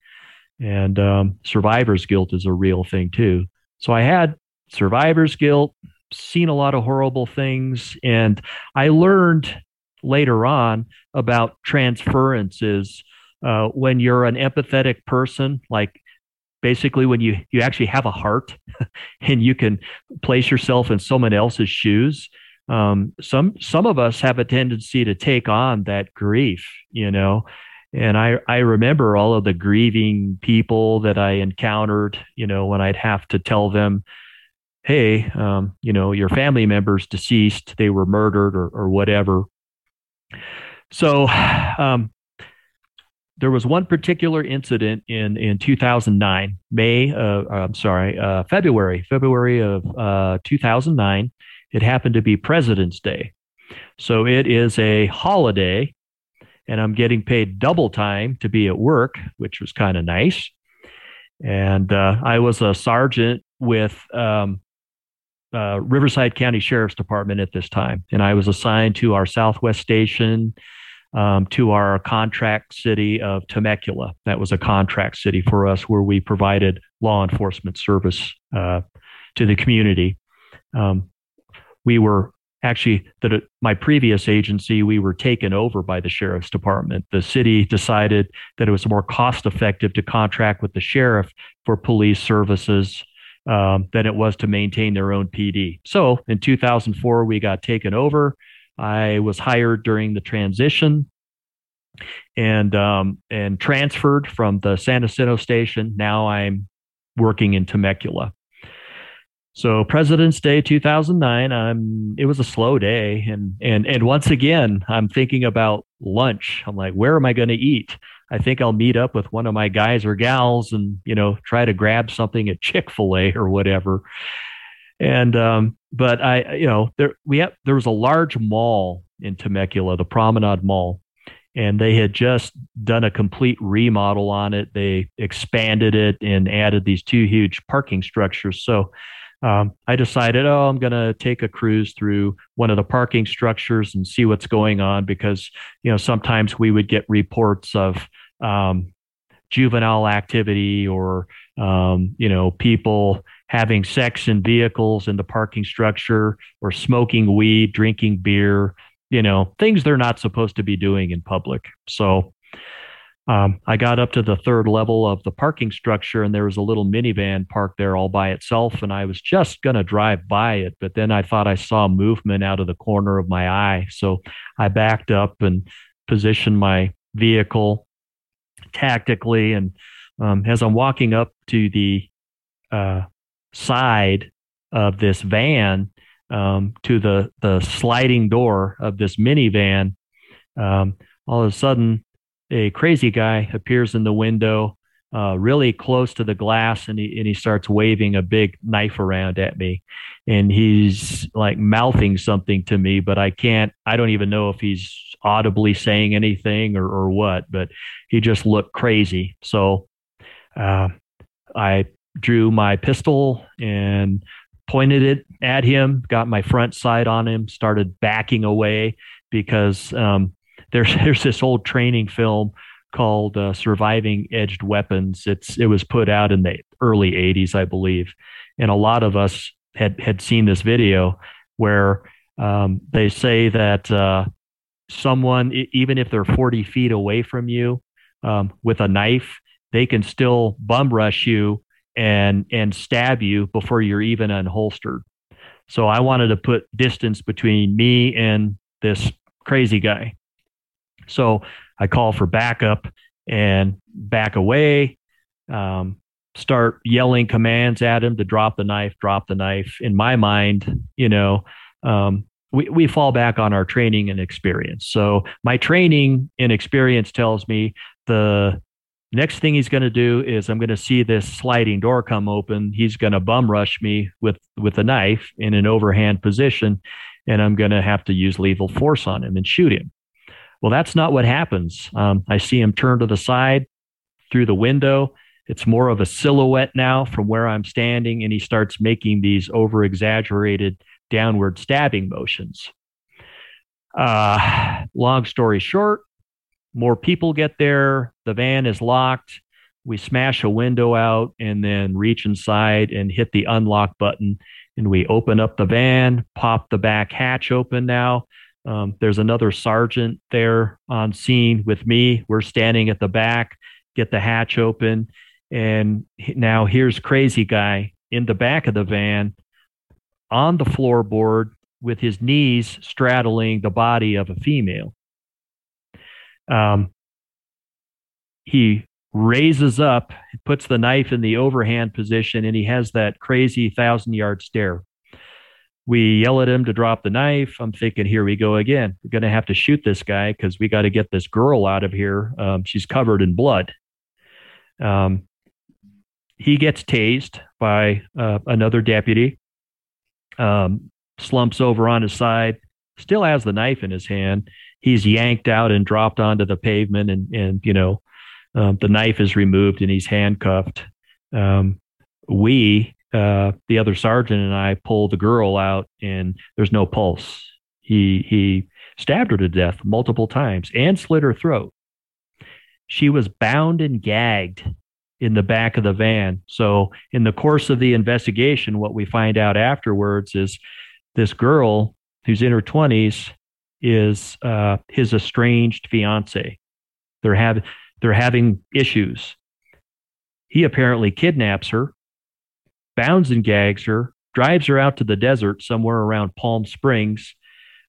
Speaker 2: And um, survivor's guilt is a real thing too. So I had survivor's guilt, seen a lot of horrible things, and I learned later on about transferences uh, when you're an empathetic person, like basically when you you actually have a heart *laughs* and you can place yourself in someone else's shoes. Um, some some of us have a tendency to take on that grief, you know, and I, I remember all of the grieving people that I encountered, you know, when I'd have to tell them, hey, um, you know, your family member's deceased, they were murdered or, or whatever. So, um, there was one particular incident in in 2009, May. Uh, I'm sorry, uh, February, February of uh, 2009. It happened to be President's Day, so it is a holiday, and I'm getting paid double time to be at work, which was kind of nice. And uh, I was a sergeant with um, uh, Riverside County Sheriff's Department at this time, and I was assigned to our Southwest Station um, to our contract city of Temecula. That was a contract city for us where we provided law enforcement service uh, to the community. Um, we were actually that my previous agency we were taken over by the sheriff's department the city decided that it was more cost effective to contract with the sheriff for police services um, than it was to maintain their own pd so in 2004 we got taken over I was hired during the transition and um, and transferred from the San Jacinto station. Now I'm working in Temecula. So President's Day 2009, I'm it was a slow day and and and once again, I'm thinking about lunch. I'm like, where am I going to eat? I think I'll meet up with one of my guys or gals and, you know, try to grab something at Chick-fil-A *laughs* or whatever. And um, but I, you know, there we have there was a large mall in Temecula, the Promenade Mall, and they had just done a complete remodel on it. They expanded it and added these two huge parking structures. So um, I decided, oh, I'm going to take a cruise through one of the parking structures and see what's going on because you know sometimes we would get reports of um, juvenile activity or um, you know people having sex in vehicles in the parking structure or smoking weed, drinking beer, you know, things they're not supposed to be doing in public. So um, I got up to the third level of the parking structure and there was a little minivan parked there all by itself. And I was just going to drive by it, but then I thought I saw movement out of the corner of my eye. So I backed up and positioned my vehicle tactically. And um, as I'm walking up to the uh, side of this van um, to the the sliding door of this minivan. Um, all of a sudden, a crazy guy appears in the window, uh, really close to the glass, and he and he starts waving a big knife around at me, and he's like mouthing something to me, but I can't. I don't even know if he's audibly saying anything or or what, but he just looked crazy. So. Uh, I drew my pistol and pointed it at him, got my front sight on him, started backing away because um, there's *laughs* there's this old training film called uh, "Surviving Edged Weapons." It's it was put out in the early '80s, I believe, and a lot of us had had seen this video where um, they say that uh, someone, even if they're 40 feet away from you um, with a knife, they can still bum rush you and and stab you before you're even unholstered. So I wanted to put distance between me and this crazy guy. So I call for backup and back away, um, start yelling commands at him to drop the knife, drop the knife. In my mind, you know, um, we, we fall back on our training and experience. So my training and experience tells me the Next thing he's going to do is I'm going to see this sliding door come open. He's going to bum rush me with with a knife in an overhand position, and I'm going to have to use lethal force on him and shoot him. Well, that's not what happens. Um, I see him turn to the side through the window. It's more of a silhouette now from where I'm standing, and he starts making these over exaggerated downward stabbing motions. Uh, long story short, more people get there. The van is locked. We smash a window out and then reach inside and hit the unlock button. And we open up the van, pop the back hatch open now. Um, there's another sergeant there on scene with me. We're standing at the back, get the hatch open. And now here's Crazy Guy in the back of the van on the floorboard with his knees straddling the body of a female. Um, he raises up, puts the knife in the overhand position, and he has that crazy thousand yard stare. We yell at him to drop the knife. I'm thinking, here we go again. We're going to have to shoot this guy because we got to get this girl out of here. Um, she's covered in blood. Um, he gets tased by uh, another deputy, um, slumps over on his side, still has the knife in his hand. He's yanked out and dropped onto the pavement, and, and you know, um, the knife is removed and he's handcuffed. Um, we, uh, the other sergeant and I, pull the girl out, and there's no pulse. He he stabbed her to death multiple times and slit her throat. She was bound and gagged in the back of the van. So, in the course of the investigation, what we find out afterwards is this girl who's in her 20s is uh, his estranged fiance. They're, have, they're having issues. He apparently kidnaps her, bounds and gags her, drives her out to the desert somewhere around Palm Springs.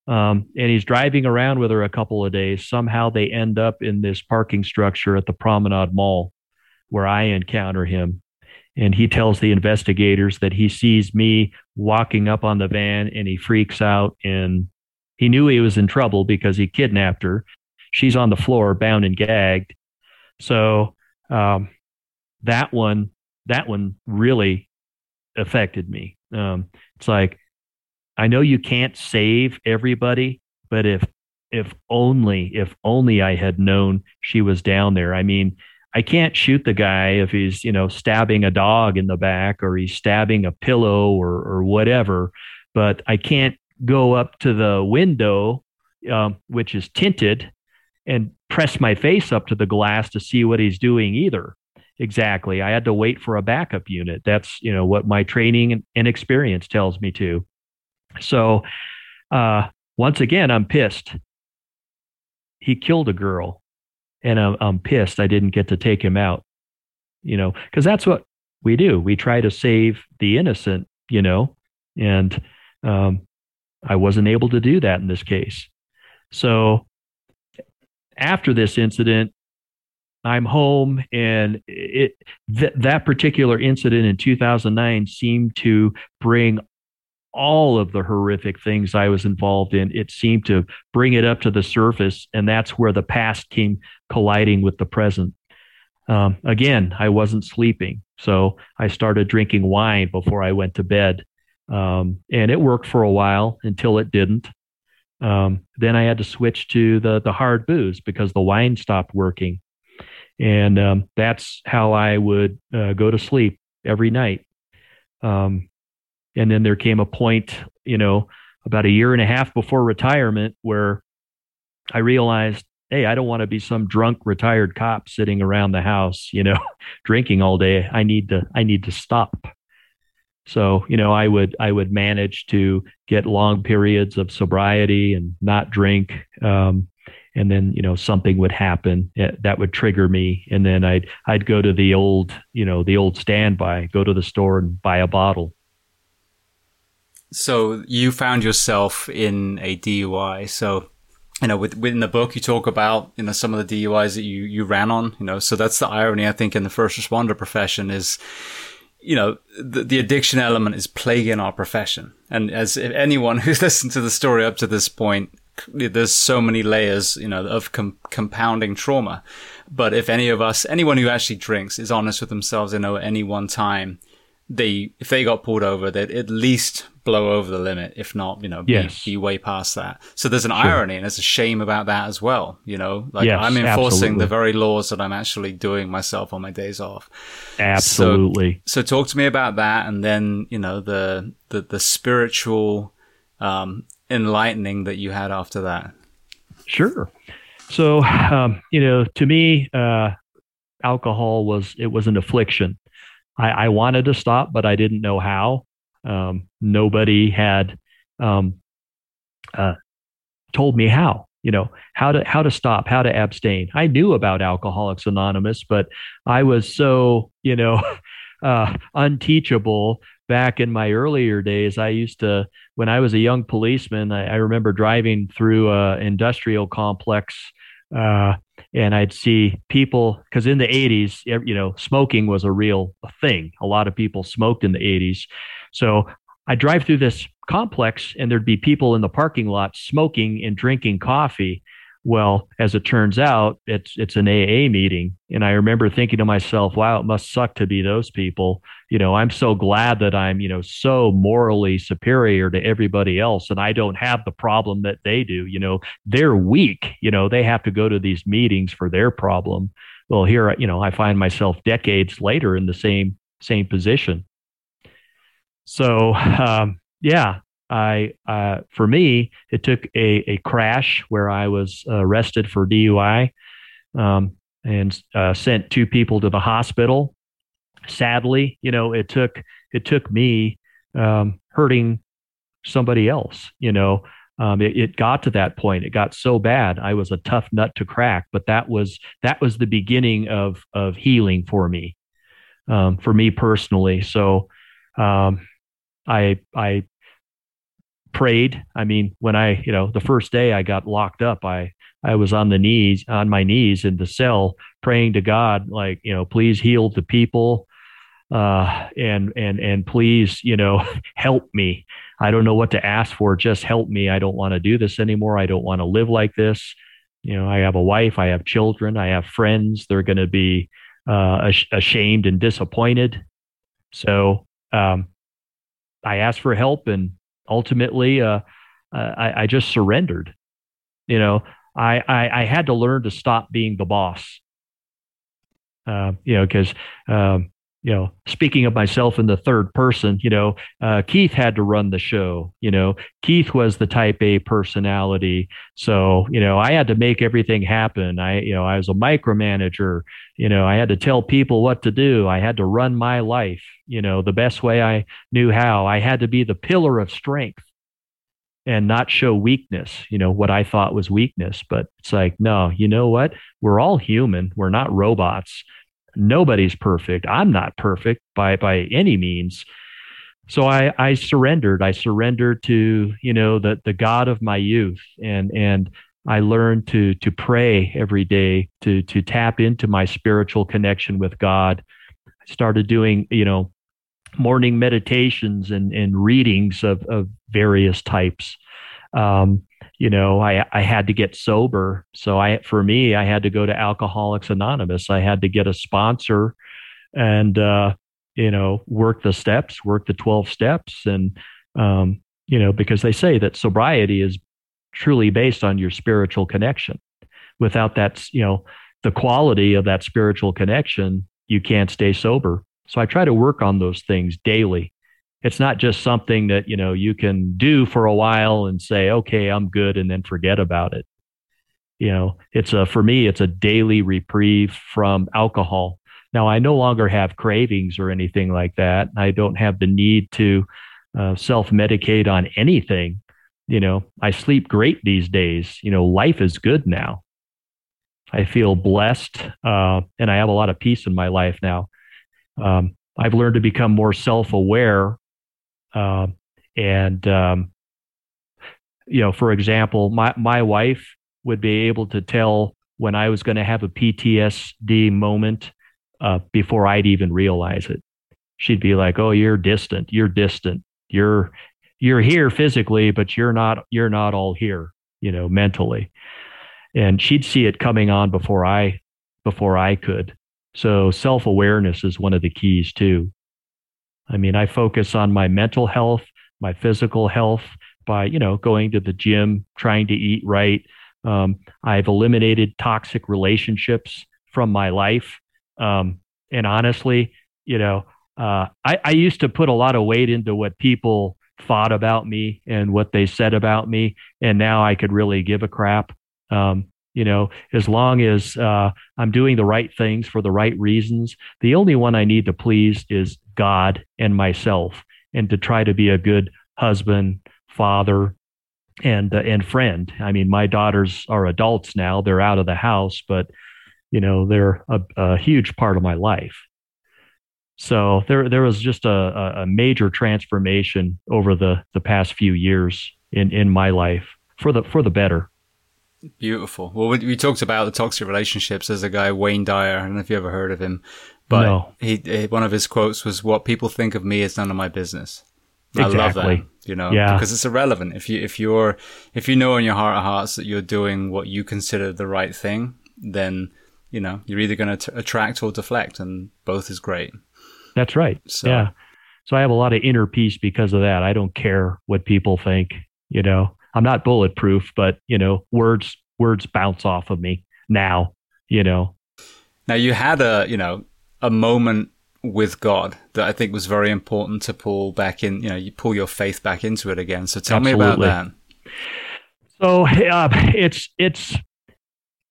Speaker 2: Um, and he's driving around with her a couple of days. Somehow they end up in this parking structure at the Promenade Mall where I encounter him. And he tells the investigators that he sees me walking up on the van and he freaks out. And he knew he was in trouble because he kidnapped her. She's on the floor, bound and gagged. So um, that one, that one really affected me. Um, it's like, I know you can't save everybody, but if if only if only I had known she was down there. I mean, I can't shoot the guy if he's, you know, stabbing a dog in the back or he's stabbing a pillow or, or whatever, but I can't go up to the window, um, which is tinted, and press my face up to the glass to see what he's doing either. Exactly. I had to wait for a backup unit. That's, you know, what my training and experience tells me to. So, uh, once again, I'm pissed. He killed a girl and I'm, I'm pissed I didn't get to take him out, you know, because that's what we do. We try to save the innocent, you know, and um, I wasn't able to do that in this case. So after this incident, I'm home, and it th- that particular incident in 2009 seemed to bring all of the horrific things I was involved in, it seemed to bring it up to the surface. And that's where the past came colliding with the present. Um, again, I wasn't sleeping. So I started drinking wine before I went to bed. Um, and it worked for a while until it didn't. Um, then I had to switch to the, the hard booze because the wine stopped working. And um, that's how I would uh, go to sleep every night. Um, and then there came a point, you know, about a year and a half before retirement where I realized, hey, I don't want to be some drunk retired cop sitting around the house, you know, *laughs* drinking all day. I need to I need to stop. So, you know, I would I would manage to get long periods of sobriety and not drink. Um, and then you know something would happen eh, that would trigger me and then i'd i'd go to the old you know the old standby go to the store and buy a bottle
Speaker 1: so you found yourself in a DUI. So, you know, with, within the book, you talk about, you know, some of the DUIs that you, you ran on, you know, so that's the irony, I think, in the first responder profession is, you know, the, the addiction element is plaguing our profession. And as anyone who's *laughs* listened to the story up to this point, there's so many layers, you know, of com- compounding trauma. But if any of us, anyone who actually drinks is honest with themselves, they know at any one time, they, if they got pulled over, they'd at least blow over the limit, if not, you know, be, yes. be way past that. So there's an sure. irony and there's a shame about that as well. You know, like yes, I'm enforcing absolutely. the very laws that I'm actually doing myself on my days off.
Speaker 2: Absolutely.
Speaker 1: So, so talk to me about that, and then you know the the, the spiritual um, enlightening that you had after that.
Speaker 2: Sure. So um, you know, to me, uh, alcohol was it was an affliction. I, I wanted to stop, but I didn't know how. Um, nobody had um, uh, told me how, you know, how to how to stop, how to abstain. I knew about Alcoholics Anonymous, but I was so, you know, *laughs* uh, unteachable back in my earlier days. I used to, when I was a young policeman, I, I remember driving through a industrial complex. Uh, and I'd see people because in the 80s, you know, smoking was a real thing. A lot of people smoked in the 80s. So I drive through this complex and there'd be people in the parking lot smoking and drinking coffee. Well, as it turns out, it's it's an AA meeting, and I remember thinking to myself, "Wow, it must suck to be those people." You know, I'm so glad that I'm you know so morally superior to everybody else, and I don't have the problem that they do. You know, they're weak. You know, they have to go to these meetings for their problem. Well, here, you know, I find myself decades later in the same same position. So, um, yeah, I uh, for me it took a, a crash where I was arrested for DUI um, and uh, sent two people to the hospital. Sadly, you know, it took it took me um, hurting somebody else. You know, um, it, it, got to that point. It got so bad. I was a tough nut to crack. But that was that was the beginning of of healing for me, um, for me personally. So um, I I prayed. I mean, when I, you know, the first day I got locked up, I I was on the knees, on my knees in the cell, praying to God, like, you know, please heal the people, uh, and and and please, you know, *laughs* help me. I don't know what to ask for. Just help me. I don't want to do this anymore. I don't want to live like this. You know, I have a wife. I have children. I have friends. They're going to be uh, ashamed and disappointed. So um, I asked for help, and ultimately, uh, uh, I, I, just surrendered. You know, I, I, I had to learn to stop being the boss. Uh, you know, because um, you know, speaking of myself in the third person, you know, uh, Keith had to run the show. You know, Keith was the type A personality. So, you know, I had to make everything happen. I, you know, I was a micromanager. You know, I had to tell people what to do. I had to run my life, you know, the best way I knew how. I had to be the pillar of strength and not show weakness, you know, what I thought was weakness. But it's like, no, you know what? We're all human. We're not robots nobody's perfect. I'm not perfect by by any means. So I, I surrendered. I surrendered to, you know, the, the God of my youth and and I learned to to pray every day, to to tap into my spiritual connection with God. I started doing, you know, morning meditations and, and readings of, of various types. Um, you know, I, I had to get sober. So I, for me, I had to go to Alcoholics Anonymous. I had to get a sponsor and, uh, you know, work the steps, work the 12 steps. And, um, you know, because they say that sobriety is truly based on your spiritual connection. Without that, you know, the quality of that spiritual connection, you can't stay sober. So I try to work on those things daily it's not just something that you know you can do for a while and say okay i'm good and then forget about it. You know it's a for me it's a daily reprieve from alcohol. Now i no longer have cravings or anything like that. I don't have the need to uh, self-medicate on anything. You know i sleep great these days. You know life is good now. I feel blessed uh, and i have a lot of peace in my life now. Um, i've learned to become more self-aware uh, and um, you know, for example, my my wife would be able to tell when I was going to have a PTSD moment uh, before I'd even realize it. She'd be like, "Oh, you're distant. You're distant. You're you're here physically, but you're not you're not all here, you know, mentally." And she'd see it coming on before I before I could. So self awareness is one of the keys too. I mean, I focus on my mental health, my physical health by, you know, going to the gym, trying to eat right. Um, I've eliminated toxic relationships from my life. Um, and honestly, you know, uh, I, I used to put a lot of weight into what people thought about me and what they said about me. And now I could really give a crap. Um, you know, as long as uh, I'm doing the right things for the right reasons, the only one I need to please is God and myself, and to try to be a good husband, father, and uh, and friend. I mean, my daughters are adults now; they're out of the house, but you know, they're a, a huge part of my life. So there there was just a, a major transformation over the the past few years in in my life for the for the better.
Speaker 1: Beautiful. Well, we, we, talked about the toxic relationships. There's a guy, Wayne Dyer. I don't know if you ever heard of him, but no. he, he, one of his quotes was, "What people think of me is none of my business."
Speaker 2: Exactly.
Speaker 1: I love that. You know,
Speaker 2: Yeah.
Speaker 1: because it's irrelevant. If you if you're if you know in your heart of hearts that you're doing what you consider the right thing, then you know you're either going to attract or deflect, and both is great.
Speaker 2: That's right.
Speaker 1: So-
Speaker 2: Yeah. So I have a lot of inner peace because of that. I don't care what people think. You know, I'm not bulletproof, but you know, words words bounce off of me now. You know.
Speaker 1: Now you had a you know a moment with God that I think was very important to pull back in. You know, you pull your faith back into it again. So tell me about that.
Speaker 2: So uh, it's it's.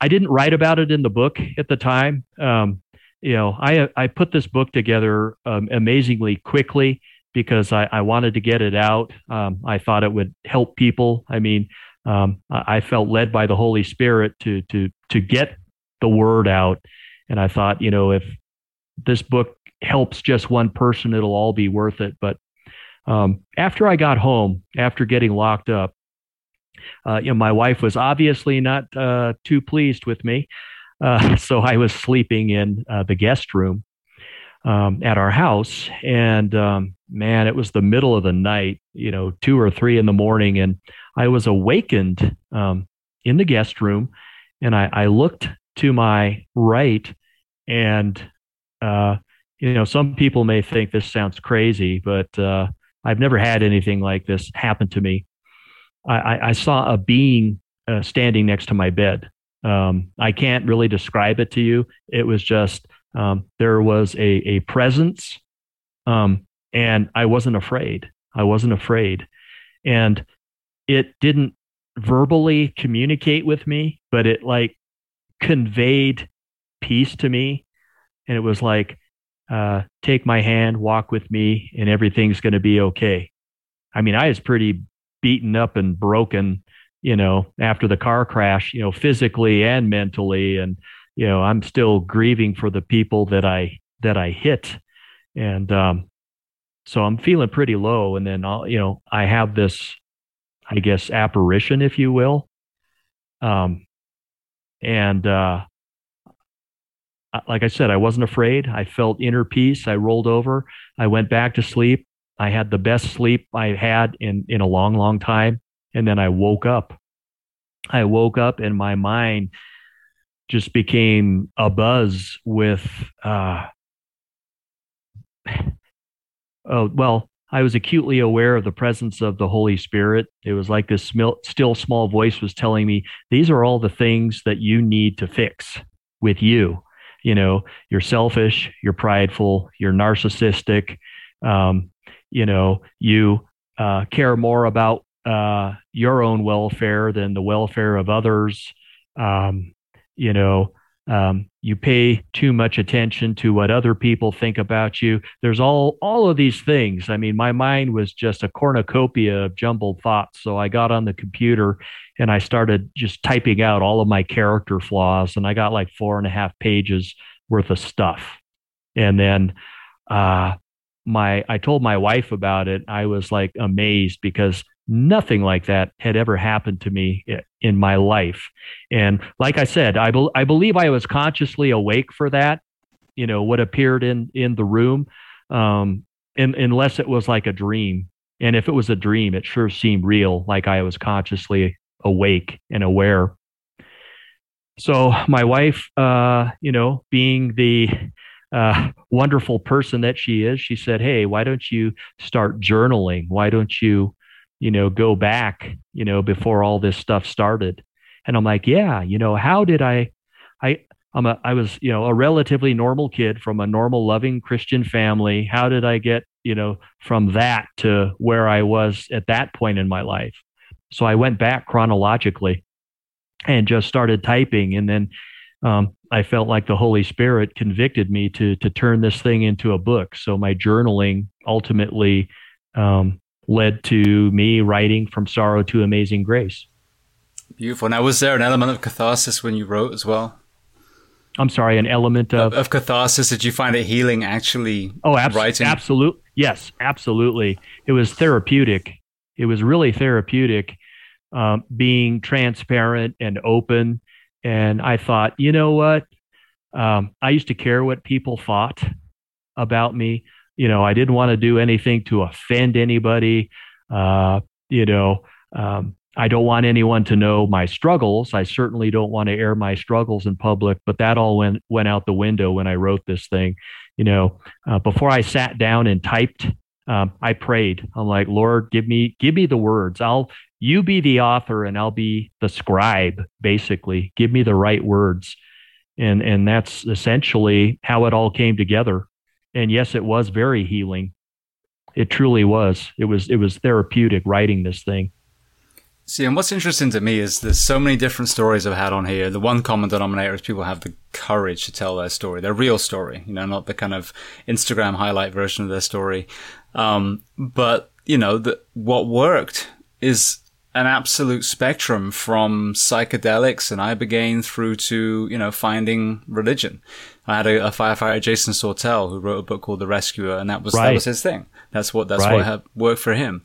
Speaker 2: I didn't write about it in the book at the time. Um, you know, I I put this book together um, amazingly quickly because I, I wanted to get it out. Um, I thought it would help people. I mean, um, I felt led by the Holy Spirit to to to get the word out, and I thought, you know, if this book helps just one person, it'll all be worth it. But um, after I got home, after getting locked up, uh, you know, my wife was obviously not uh, too pleased with me. Uh, *laughs* so I was sleeping in uh, the guest room um, at our house. And um, man, it was the middle of the night, you know, two or three in the morning. And I was awakened um, in the guest room. And I, I looked to my right. And, uh, you know, some people may think this sounds crazy, but uh, I've never had anything like this happen to me. I, I, saw a being uh, standing next to my bed. Um, I can't really describe it to you. It was just um, there was a a presence, um, and I wasn't afraid. I wasn't afraid, and it didn't verbally communicate with me, but it like conveyed peace to me, and it was like, uh, "Take my hand, walk with me, and everything's going to be okay." I mean, I was pretty beaten up and broken, you know, after the car crash, you know, physically and mentally. And, you know, I'm still grieving for the people that I, that I hit. And, um, so I'm feeling pretty low. And then I'll, you know, I have this, I guess, apparition, if you will. Um, and, uh, like I said, I wasn't afraid. I felt inner peace. I rolled over. I went back to sleep. I had the best sleep I had in in a long, long time. And then I woke up. I woke up and my mind just became a buzz with uh oh well I was acutely aware of the presence of the Holy Spirit. It was like this still small voice was telling me, these are all the things that you need to fix with you. You know, you're selfish, you're prideful, you're narcissistic, um, you know you uh, care more about uh, your own welfare than the welfare of others um, you know um, you pay too much attention to what other people think about you. There's all all of these things. I mean my mind was just a cornucopia of jumbled thoughts. So i got on the computer and i started just typing out all of my character flaws and i got like four and a half pages worth of stuff. And then uh, my I told my wife about it. I was like amazed because nothing like that had ever happened to me in my life. And like I said, I be, I believe I was consciously awake for that. You know what appeared in in the room, um, in, unless it was like a dream. And if it was a dream, it sure seemed real, like I was consciously awake and aware. So my wife, uh, you know, being the uh, wonderful person that she is, she said, "Hey, why don't you start journaling? Why don't you, you know, go back, you know, before all this stuff started?" And I'm like, "Yeah, you know, how did I? I I'm a I was you know a relatively normal kid from a normal, loving Christian family. How did I get you know from that to where I was at that point in my life?" So I went back chronologically and just started typing, and then um, I felt like the Holy Spirit convicted me to to turn this thing into a book. So my journaling ultimately um, led to me writing from sorrow to amazing grace.
Speaker 1: Beautiful. Now, was there an element of catharsis when you wrote as well?
Speaker 2: I'm sorry, an element of
Speaker 1: of, of catharsis. Did you find it healing actually?
Speaker 2: Oh, abs-
Speaker 1: writing?
Speaker 2: absolutely. Yes, absolutely. It was therapeutic. It was really therapeutic, um, being transparent and open and I thought, you know what? Um, I used to care what people thought about me. You know, I didn't want to do anything to offend anybody. Uh, you know, um, I don't want anyone to know my struggles. I certainly don't want to air my struggles in public, but that all went went out the window when I wrote this thing. You know, uh, before I sat down and typed, um, I prayed. I'm like, Lord, give me give me the words. I'll you be the author and I'll be the scribe. Basically, give me the right words, and and that's essentially how it all came together. And yes, it was very healing. It truly was. It was it was therapeutic writing this thing.
Speaker 1: See, and what's interesting to me is there's so many different stories I've had on here. The one common denominator is people have the courage to tell their story, their real story, you know, not the kind of Instagram highlight version of their story. Um, but, you know, the, what worked is an absolute spectrum from psychedelics and ibogaine through to, you know, finding religion. I had a, a, firefighter, Jason Sortell, who wrote a book called The Rescuer, and that was, right. that was his thing. That's what, that's right. what worked for him.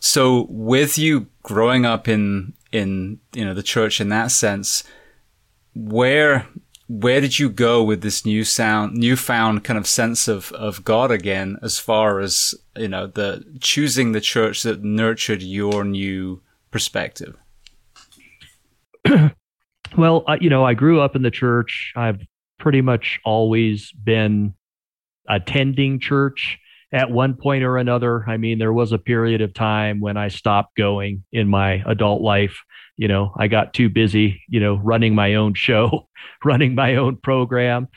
Speaker 1: So with you growing up in, in, you know, the church in that sense, where, where did you go with this new sound, newfound kind of sense of, of God again, as far as, you know, the choosing the church that nurtured your new perspective? *clears throat*
Speaker 2: well, uh, you know, I grew up in the church. I've pretty much always been attending church at one point or another. I mean, there was a period of time when I stopped going in my adult life. You know, I got too busy, you know, running my own show, *laughs* running my own program.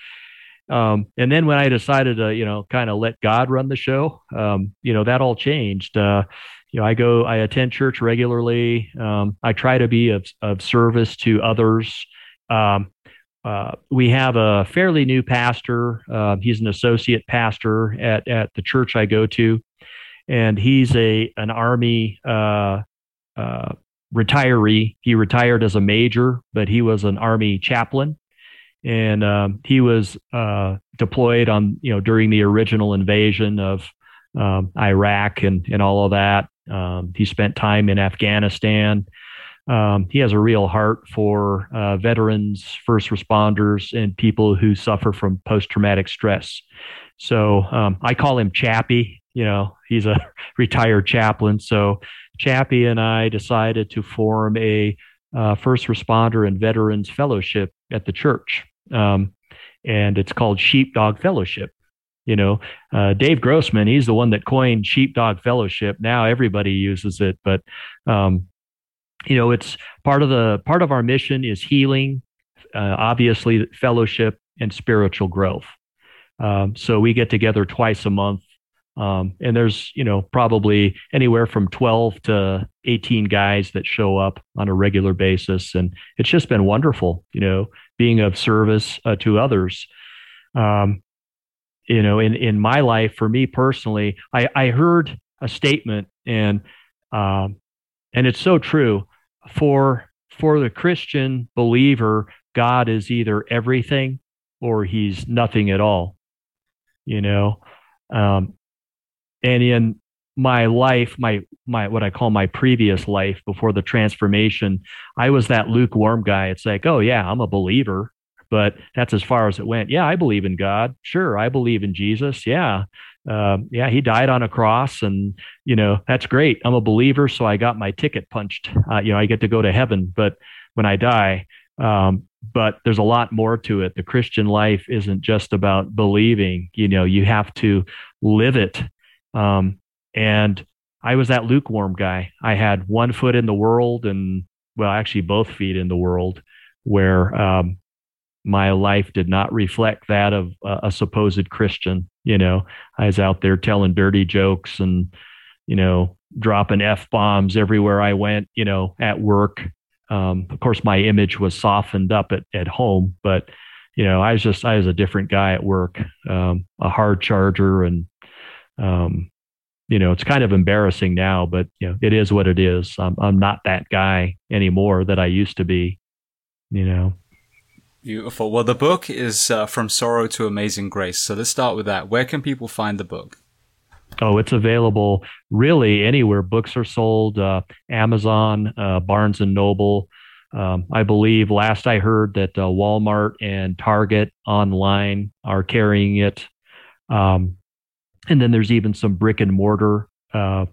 Speaker 2: Um, and then when I decided to, you know, kind of let God run the show, um, you know, that all changed. Uh, you know, I go, I attend church regularly. Um, I try to be of, of service to others. Um, uh, we have a fairly new pastor. Uh, he's an associate pastor at, at the church I go to, and he's a an army uh, uh, retiree. He retired as a major, but he was an army chaplain, and um, he was uh, deployed on you know during the original invasion of um, Iraq and and all of that. Um, he spent time in Afghanistan. Um, he has a real heart for uh, veterans, first responders, and people who suffer from post traumatic stress. So um, I call him Chappie. You know, he's a *laughs* retired chaplain. So Chappie and I decided to form a uh, first responder and veterans fellowship at the church. Um, and it's called Sheepdog Fellowship. You know, uh, Dave Grossman, he's the one that coined Sheepdog Fellowship. Now everybody uses it, but um, you know it's part of the part of our mission is healing uh, obviously fellowship and spiritual growth. Um, so we get together twice a month. Um, and there's you know probably anywhere from 12 to 18 guys that show up on a regular basis. And it's just been wonderful you know being of service uh, to others. Um, you know in in my life for me personally i i heard a statement and um, and it's so true for for the Christian believer, God is either everything or he's nothing at all. You know, um, and in my life, my my what I call my previous life before the transformation, I was that lukewarm guy. It's like, oh yeah, I'm a believer, but that's as far as it went. Yeah, I believe in God. Sure, I believe in Jesus. Yeah, uh, yeah, he died on a cross, and you know that's great. I'm a believer, so I got my ticket punched. Uh, you know, I get to go to heaven, but when I die, um, but there's a lot more to it. The Christian life isn't just about believing. You know, you have to live it. Um, and I was that lukewarm guy. I had one foot in the world, and well, actually both feet in the world, where um, my life did not reflect that of a supposed Christian. You know, I was out there telling dirty jokes and, you know, dropping F bombs everywhere I went, you know, at work. Um, of course, my image was softened up at, at home, but, you know, I was just, I was a different guy at work, um, a hard charger. And, um, you know, it's kind of embarrassing now, but, you know, it is what it is. I'm, I'm not that guy anymore that I used to be, you know.
Speaker 1: Beautiful. Well, the book is uh, From Sorrow to Amazing Grace. So let's start with that. Where can people find the book?
Speaker 2: Oh, it's available really anywhere books are sold uh, Amazon, uh, Barnes and Noble. Um, I believe last I heard that uh, Walmart and Target online are carrying it. Um, and then there's even some brick and mortar uh,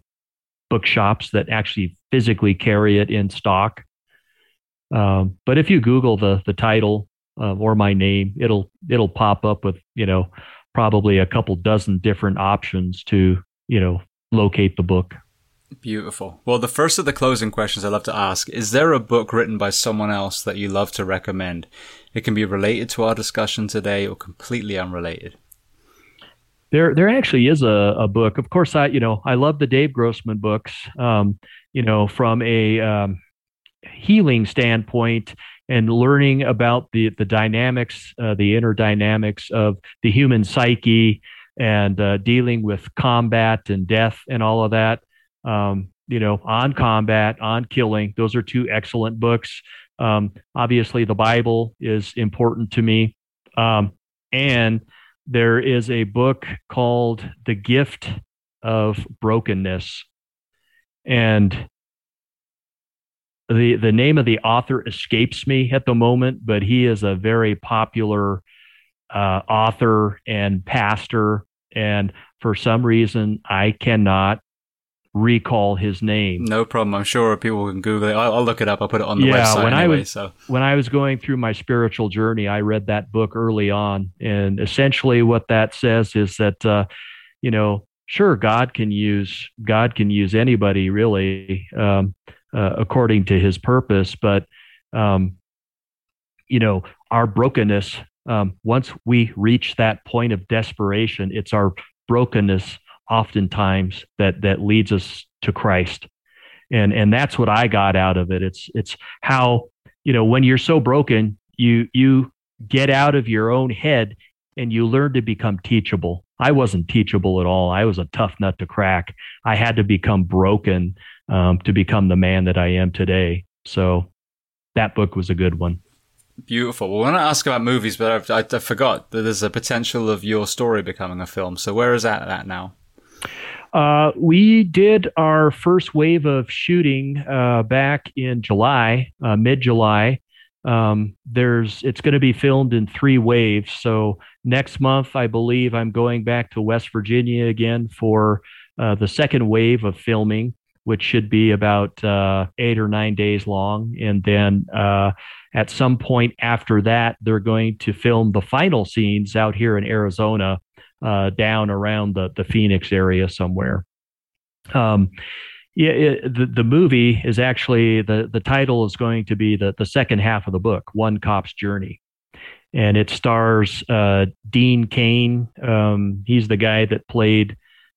Speaker 2: bookshops that actually physically carry it in stock. Um, but if you Google the the title uh, or my name, it'll it'll pop up with you know probably a couple dozen different options to you know locate the book.
Speaker 1: Beautiful. Well, the first of the closing questions I love to ask is there a book written by someone else that you love to recommend? It can be related to our discussion today or completely unrelated.
Speaker 2: There, there actually is a, a book. Of course, I, you know, I love the Dave Grossman books. Um, you know, from a um, healing standpoint and learning about the the dynamics, uh, the inner dynamics of the human psyche, and uh, dealing with combat and death and all of that. Um, you know, on combat, on killing. Those are two excellent books. Um, obviously, the Bible is important to me. Um, and there is a book called The Gift of Brokenness. And the, the name of the author escapes me at the moment, but he is a very popular uh, author and pastor. And for some reason, I cannot recall his name.
Speaker 1: No problem. I'm sure people can Google it. I'll, I'll look it up. I'll put it on the yeah, website when anyway,
Speaker 2: I was,
Speaker 1: so.
Speaker 2: When I was going through my spiritual journey, I read that book early on. And essentially what that says is that, uh, you know, sure, God can use, God can use anybody really, um, uh, according to his purpose. But, um, you know, our brokenness, um, once we reach that point of desperation, it's our brokenness oftentimes that that leads us to Christ. And and that's what I got out of it. It's it's how, you know, when you're so broken, you you get out of your own head and you learn to become teachable. I wasn't teachable at all. I was a tough nut to crack. I had to become broken um, to become the man that I am today. So that book was a good one.
Speaker 1: Beautiful. Well, I want to ask about movies, but I, I, I forgot that there's a potential of your story becoming a film. So where is that at now?
Speaker 2: Uh, we did our first wave of shooting uh, back in July, uh, mid July. Um, there's it's going to be filmed in three waves. So next month, I believe I'm going back to West Virginia again for uh, the second wave of filming, which should be about uh, eight or nine days long, and then uh, at some point after that, they're going to film the final scenes out here in Arizona uh, down around the, the Phoenix area somewhere. Um, yeah, it, the the movie is actually the the title is going to be the the second half of the book, One Cop's Journey, and it stars uh, Dean Cain. Um, he's the guy that played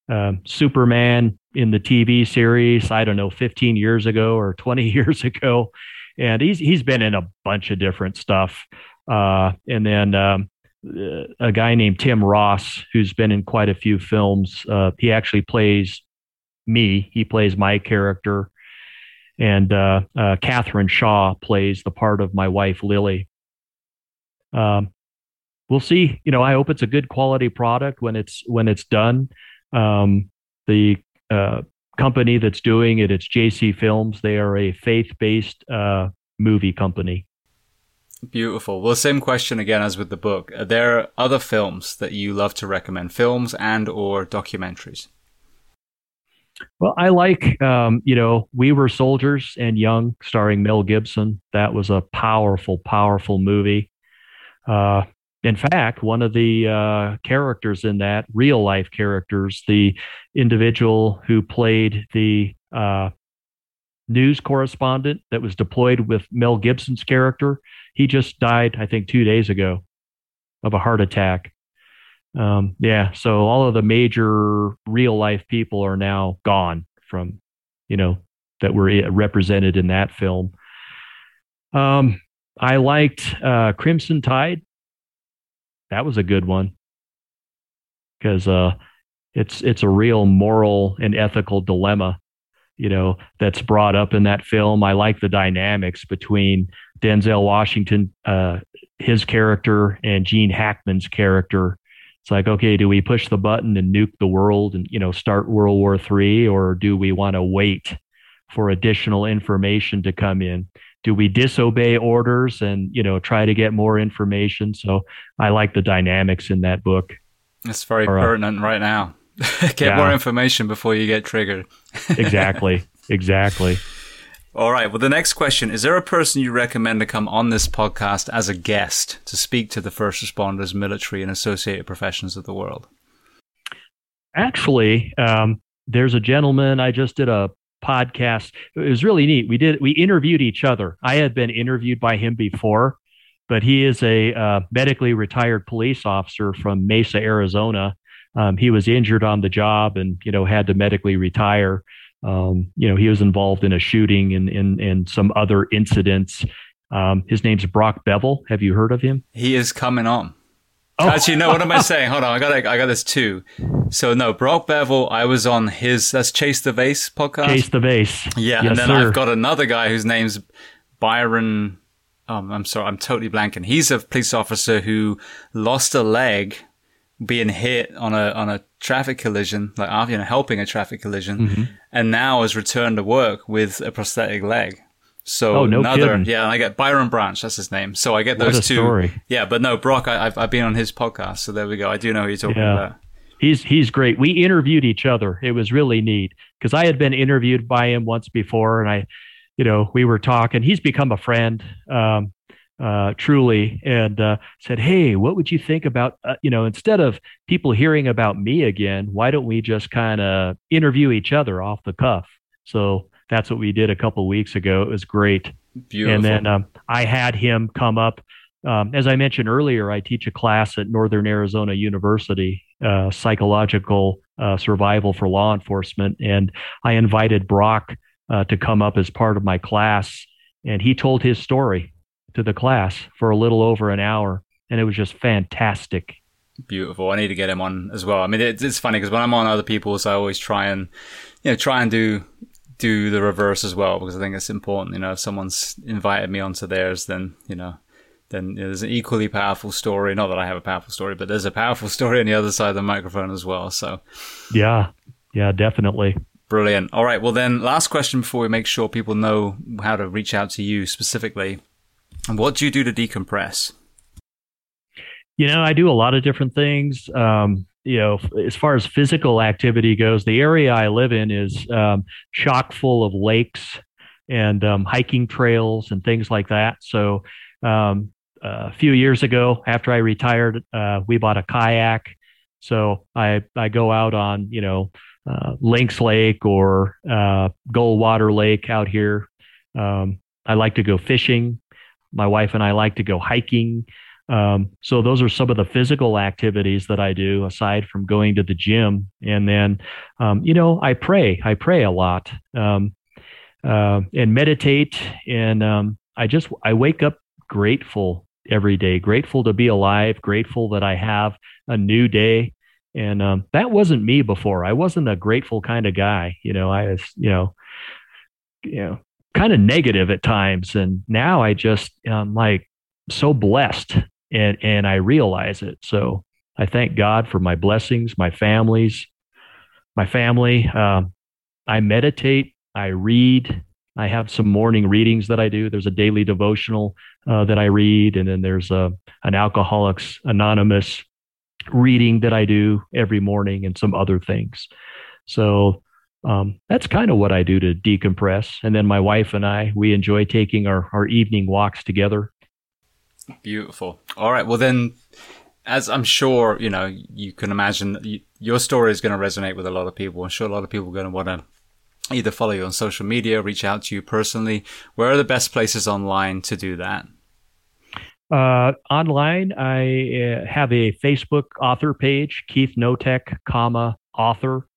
Speaker 2: uh, Superman in the TV series. I don't know, 15 years ago or *laughs* 20 years ago, and he's he's been in a bunch of different stuff. Uh, and then um, a guy named Tim Ross, who's been in quite a few films. Uh, he actually plays me. He plays my character, and uh, uh, Catherine Shaw plays the part of my wife Lily. Um, we'll see. You know, I hope it's a good quality product when it's when it's done. Um, the uh, company that's doing it, it's JC Films. They are a faith-based uh, movie company.
Speaker 1: Beautiful. Well, same question again as with the book. Are there other films that you love to recommend? Films and or documentaries?
Speaker 2: Well, I like, um, you know, We Were Soldiers and Young, starring Mel Gibson. That was a powerful, powerful movie. Uh, in fact, one of the uh, characters in that, real life characters, the individual who played the uh, news correspondent that was deployed with Mel Gibson's character, he just died, I think, two days ago of a heart attack. Um, yeah, so all of the major real life people are now gone from, you know, that were represented in that film. Um, I liked uh, Crimson Tide. That was a good one because uh, it's it's a real moral and ethical dilemma you know that's brought up in that film. I like the dynamics between Denzel Washington, uh, his character, and Gene Hackman's character. It's like, okay, do we push the button and nuke the world and you know start World War Three, or do we want to wait for additional information to come in? Do we disobey orders and you know try to get more information? So I like the dynamics in that book.
Speaker 1: It's very or, uh, pertinent right now. *laughs* get yeah. more information before you get triggered. *laughs*
Speaker 2: exactly. Exactly.
Speaker 1: All right. Well, the next question is there a person you recommend to come on this podcast as a guest to speak to the first responders, military, and associated professions of the world?
Speaker 2: Actually, um, there's a gentleman I just did a podcast. It was really neat. We did we interviewed each other. I had been interviewed by him before, but he is a uh, medically retired police officer from Mesa, Arizona. Um, he was injured on the job and you know had to medically retire. Um, you know, he was involved in a shooting and and, and some other incidents. Um, his name's Brock Bevel. Have you heard of him?
Speaker 1: He is coming on. Oh. Actually, no. What am I *laughs* saying? Hold on. I got I got this too. So no, Brock Bevel. I was on his. That's Chase the Vase podcast.
Speaker 2: Chase the Vase.
Speaker 1: Yeah, yes, and then sir. I've got another guy whose name's Byron. Um, I'm sorry, I'm totally blanking. He's a police officer who lost a leg being hit on a on a traffic collision, like you know, helping a traffic collision, mm-hmm. and now has returned to work with a prosthetic leg. So
Speaker 2: oh, no another, kidding.
Speaker 1: yeah, I get Byron Branch, that's his name. So I get those two.
Speaker 2: Story.
Speaker 1: Yeah, but no, Brock, I, have I've been on his podcast, so there we go. I do know who you're talking yeah. about.
Speaker 2: He's he's great. We interviewed each other. It was really neat because I had been interviewed by him once before, and I, you know, we were talking. He's become a friend. Um, uh, truly and uh, said, "Hey, what would you think about uh, you know instead of people hearing about me again, why don't we just kind of interview each other off the cuff?" So that's what we did a couple weeks ago. It was great.
Speaker 1: Beautiful.
Speaker 2: And then um, I had him come up. Um, as I mentioned earlier, I teach a class at Northern Arizona University, uh, psychological uh, survival for law enforcement, and I invited Brock uh, to come up as part of my class, and he told his story to the class for a little over an hour, and it was just fantastic.
Speaker 1: Beautiful. I need to get him on as well. I mean, it's, it's funny because when I'm on other people's, I always try and you know try and do do the reverse as well because I think it's important. You know, if someone's invited me onto theirs, then you know, then there's an equally powerful story. Not that I have a powerful story, but there's a powerful story on the other side of the microphone as well. So,
Speaker 2: yeah, yeah, definitely.
Speaker 1: Brilliant. All right. Well, then, last question before we make sure people know how to reach out to you specifically. What do you do to decompress?
Speaker 2: You know, I do a lot of different things. Um, you know, as far as physical activity goes, the area I live in is um, chock full of lakes and um, hiking trails and things like that. So, um, a few years ago, after I retired, uh, we bought a kayak. So I I go out on you know uh, Lynx Lake or uh, Goldwater Lake out here. Um, I like to go fishing. My wife and I like to go hiking. Um, so those are some of the physical activities that I do aside from going to the gym. And then, um, you know, I pray. I pray a lot um, uh, and meditate. And um, I just I wake up grateful every day, grateful to be alive, grateful that I have a new day. And um, that wasn't me before. I wasn't a grateful kind of guy. You know, I was, you know, you know, kind of negative at times. And now I just I'm like so blessed and and I realize it. So I thank God for my blessings, my families, my family. Um, I meditate, I read. I have some morning readings that I do. There's a daily devotional uh, that I read, and then there's a an Alcoholics Anonymous reading that I do every morning, and some other things. So um, that's kind of what I do to decompress. And then my wife and I, we enjoy taking our, our evening walks together.
Speaker 1: Beautiful. All right. Well, then, as I'm sure, you know, you can imagine you, your story is going to resonate with a lot of people. I'm sure a lot of people are going to want to either follow you on social media, reach out to you personally. Where are the best places online to do that?
Speaker 2: Uh, online, I uh, have a Facebook author page, Keith Notek, comma author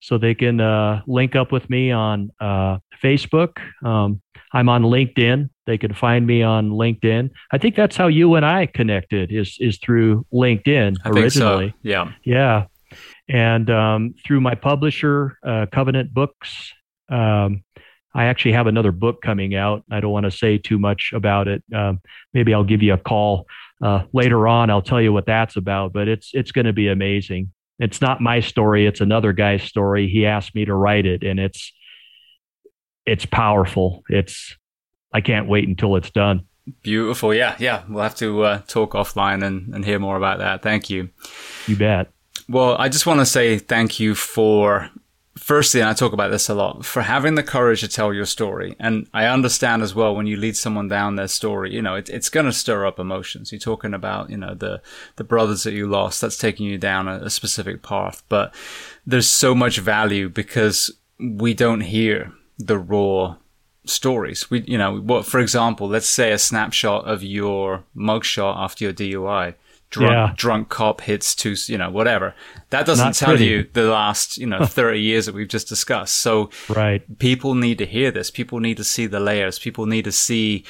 Speaker 2: so they can uh, link up with me on uh, Facebook. Um, I'm on LinkedIn. They can find me on LinkedIn. I think that's how you and I connected is is through LinkedIn
Speaker 1: I
Speaker 2: originally.
Speaker 1: So. Yeah,
Speaker 2: yeah, and um, through my publisher, uh, Covenant Books. Um, I actually have another book coming out. I don't want to say too much about it. Um, maybe I'll give you a call uh, later on. I'll tell you what that's about. But it's it's going to be amazing it's not my story it's another guy's story. He asked me to write it and it's it's powerful. It's i can't wait until it's done.
Speaker 1: Beautiful. Yeah yeah. We'll have to uh, talk offline and, and hear more about that. Thank you.
Speaker 2: You bet.
Speaker 1: Well, I just want to say thank you for firstly, and I talk about this a lot, for having the courage to tell your story. And I understand as well when you lead someone down their story, you know, it, it's going to stir up emotions. You're talking about, you know, the, the brothers that you lost, that's taking you down a, a specific path. But there's so much value because we don't hear the raw stories. We, you know, what, for example, let's say a snapshot of your mugshot after your DUI drunk yeah. drunk cop hits two, you know, whatever. That doesn't Not tell pretty. you the last, you know, *laughs* 30 years that we've just discussed. So
Speaker 2: right.
Speaker 1: people need to hear this. People need to see the layers. People need to see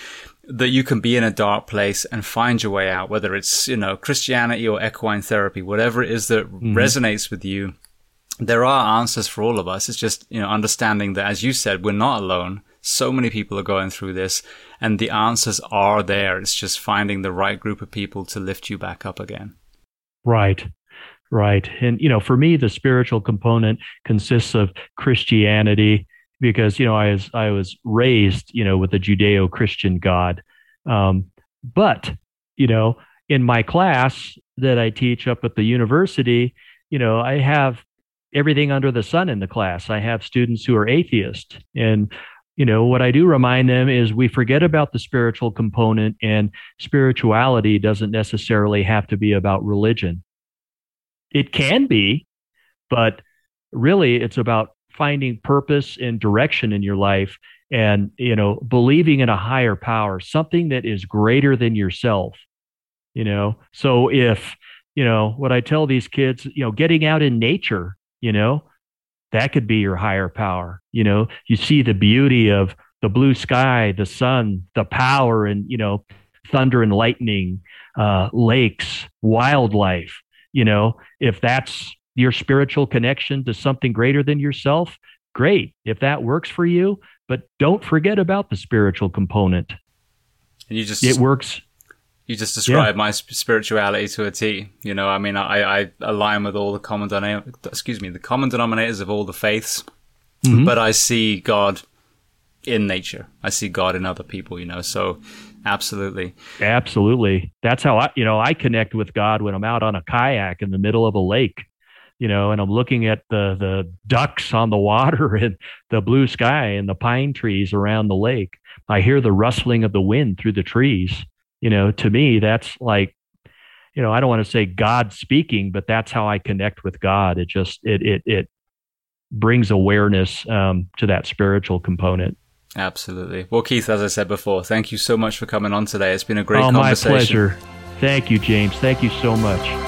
Speaker 1: that you can be in a dark place and find your way out, whether it's, you know, Christianity or equine therapy, whatever it is that mm-hmm. resonates with you. There are answers for all of us. It's just, you know, understanding that, as you said, we're not alone. So many people are going through this and the answers are there. It's just finding the right group of people to lift you back up again.
Speaker 2: Right. Right. And, you know, for me, the spiritual component consists of Christianity because, you know, I was, I was raised, you know, with a Judeo Christian God. Um, but, you know, in my class that I teach up at the university, you know, I have everything under the sun in the class. I have students who are atheists and you know, what I do remind them is we forget about the spiritual component, and spirituality doesn't necessarily have to be about religion. It can be, but really it's about finding purpose and direction in your life and, you know, believing in a higher power, something that is greater than yourself. You know, so if, you know, what I tell these kids, you know, getting out in nature, you know, that could be your higher power. You know, you see the beauty of the blue sky, the sun, the power, and, you know, thunder and lightning, uh, lakes, wildlife. You know, if that's your spiritual connection to something greater than yourself, great. If that works for you, but don't forget about the spiritual component.
Speaker 1: And you just
Speaker 2: it works
Speaker 1: you just described yeah. my spirituality to a T. You know, I mean, I, I align with all the common denominators, excuse me, the common denominators of all the faiths, mm-hmm. but I see God in nature. I see God in other people, you know, so absolutely.
Speaker 2: Absolutely. That's how I, you know, I connect with God when I'm out on a kayak in the middle of a lake, you know, and I'm looking at the, the ducks on the water *laughs* and the blue sky and the pine trees around the lake. I hear the rustling of the wind through the trees you know to me that's like you know i don't want to say god speaking but that's how i connect with god. It just it it it brings awareness um, to that spiritual component.
Speaker 1: Absolutely. Well keith as i said before thank you so much for coming on today. It's been a great conversation. oh, conversation.
Speaker 2: my pleasure. Thank you james. Thank you so much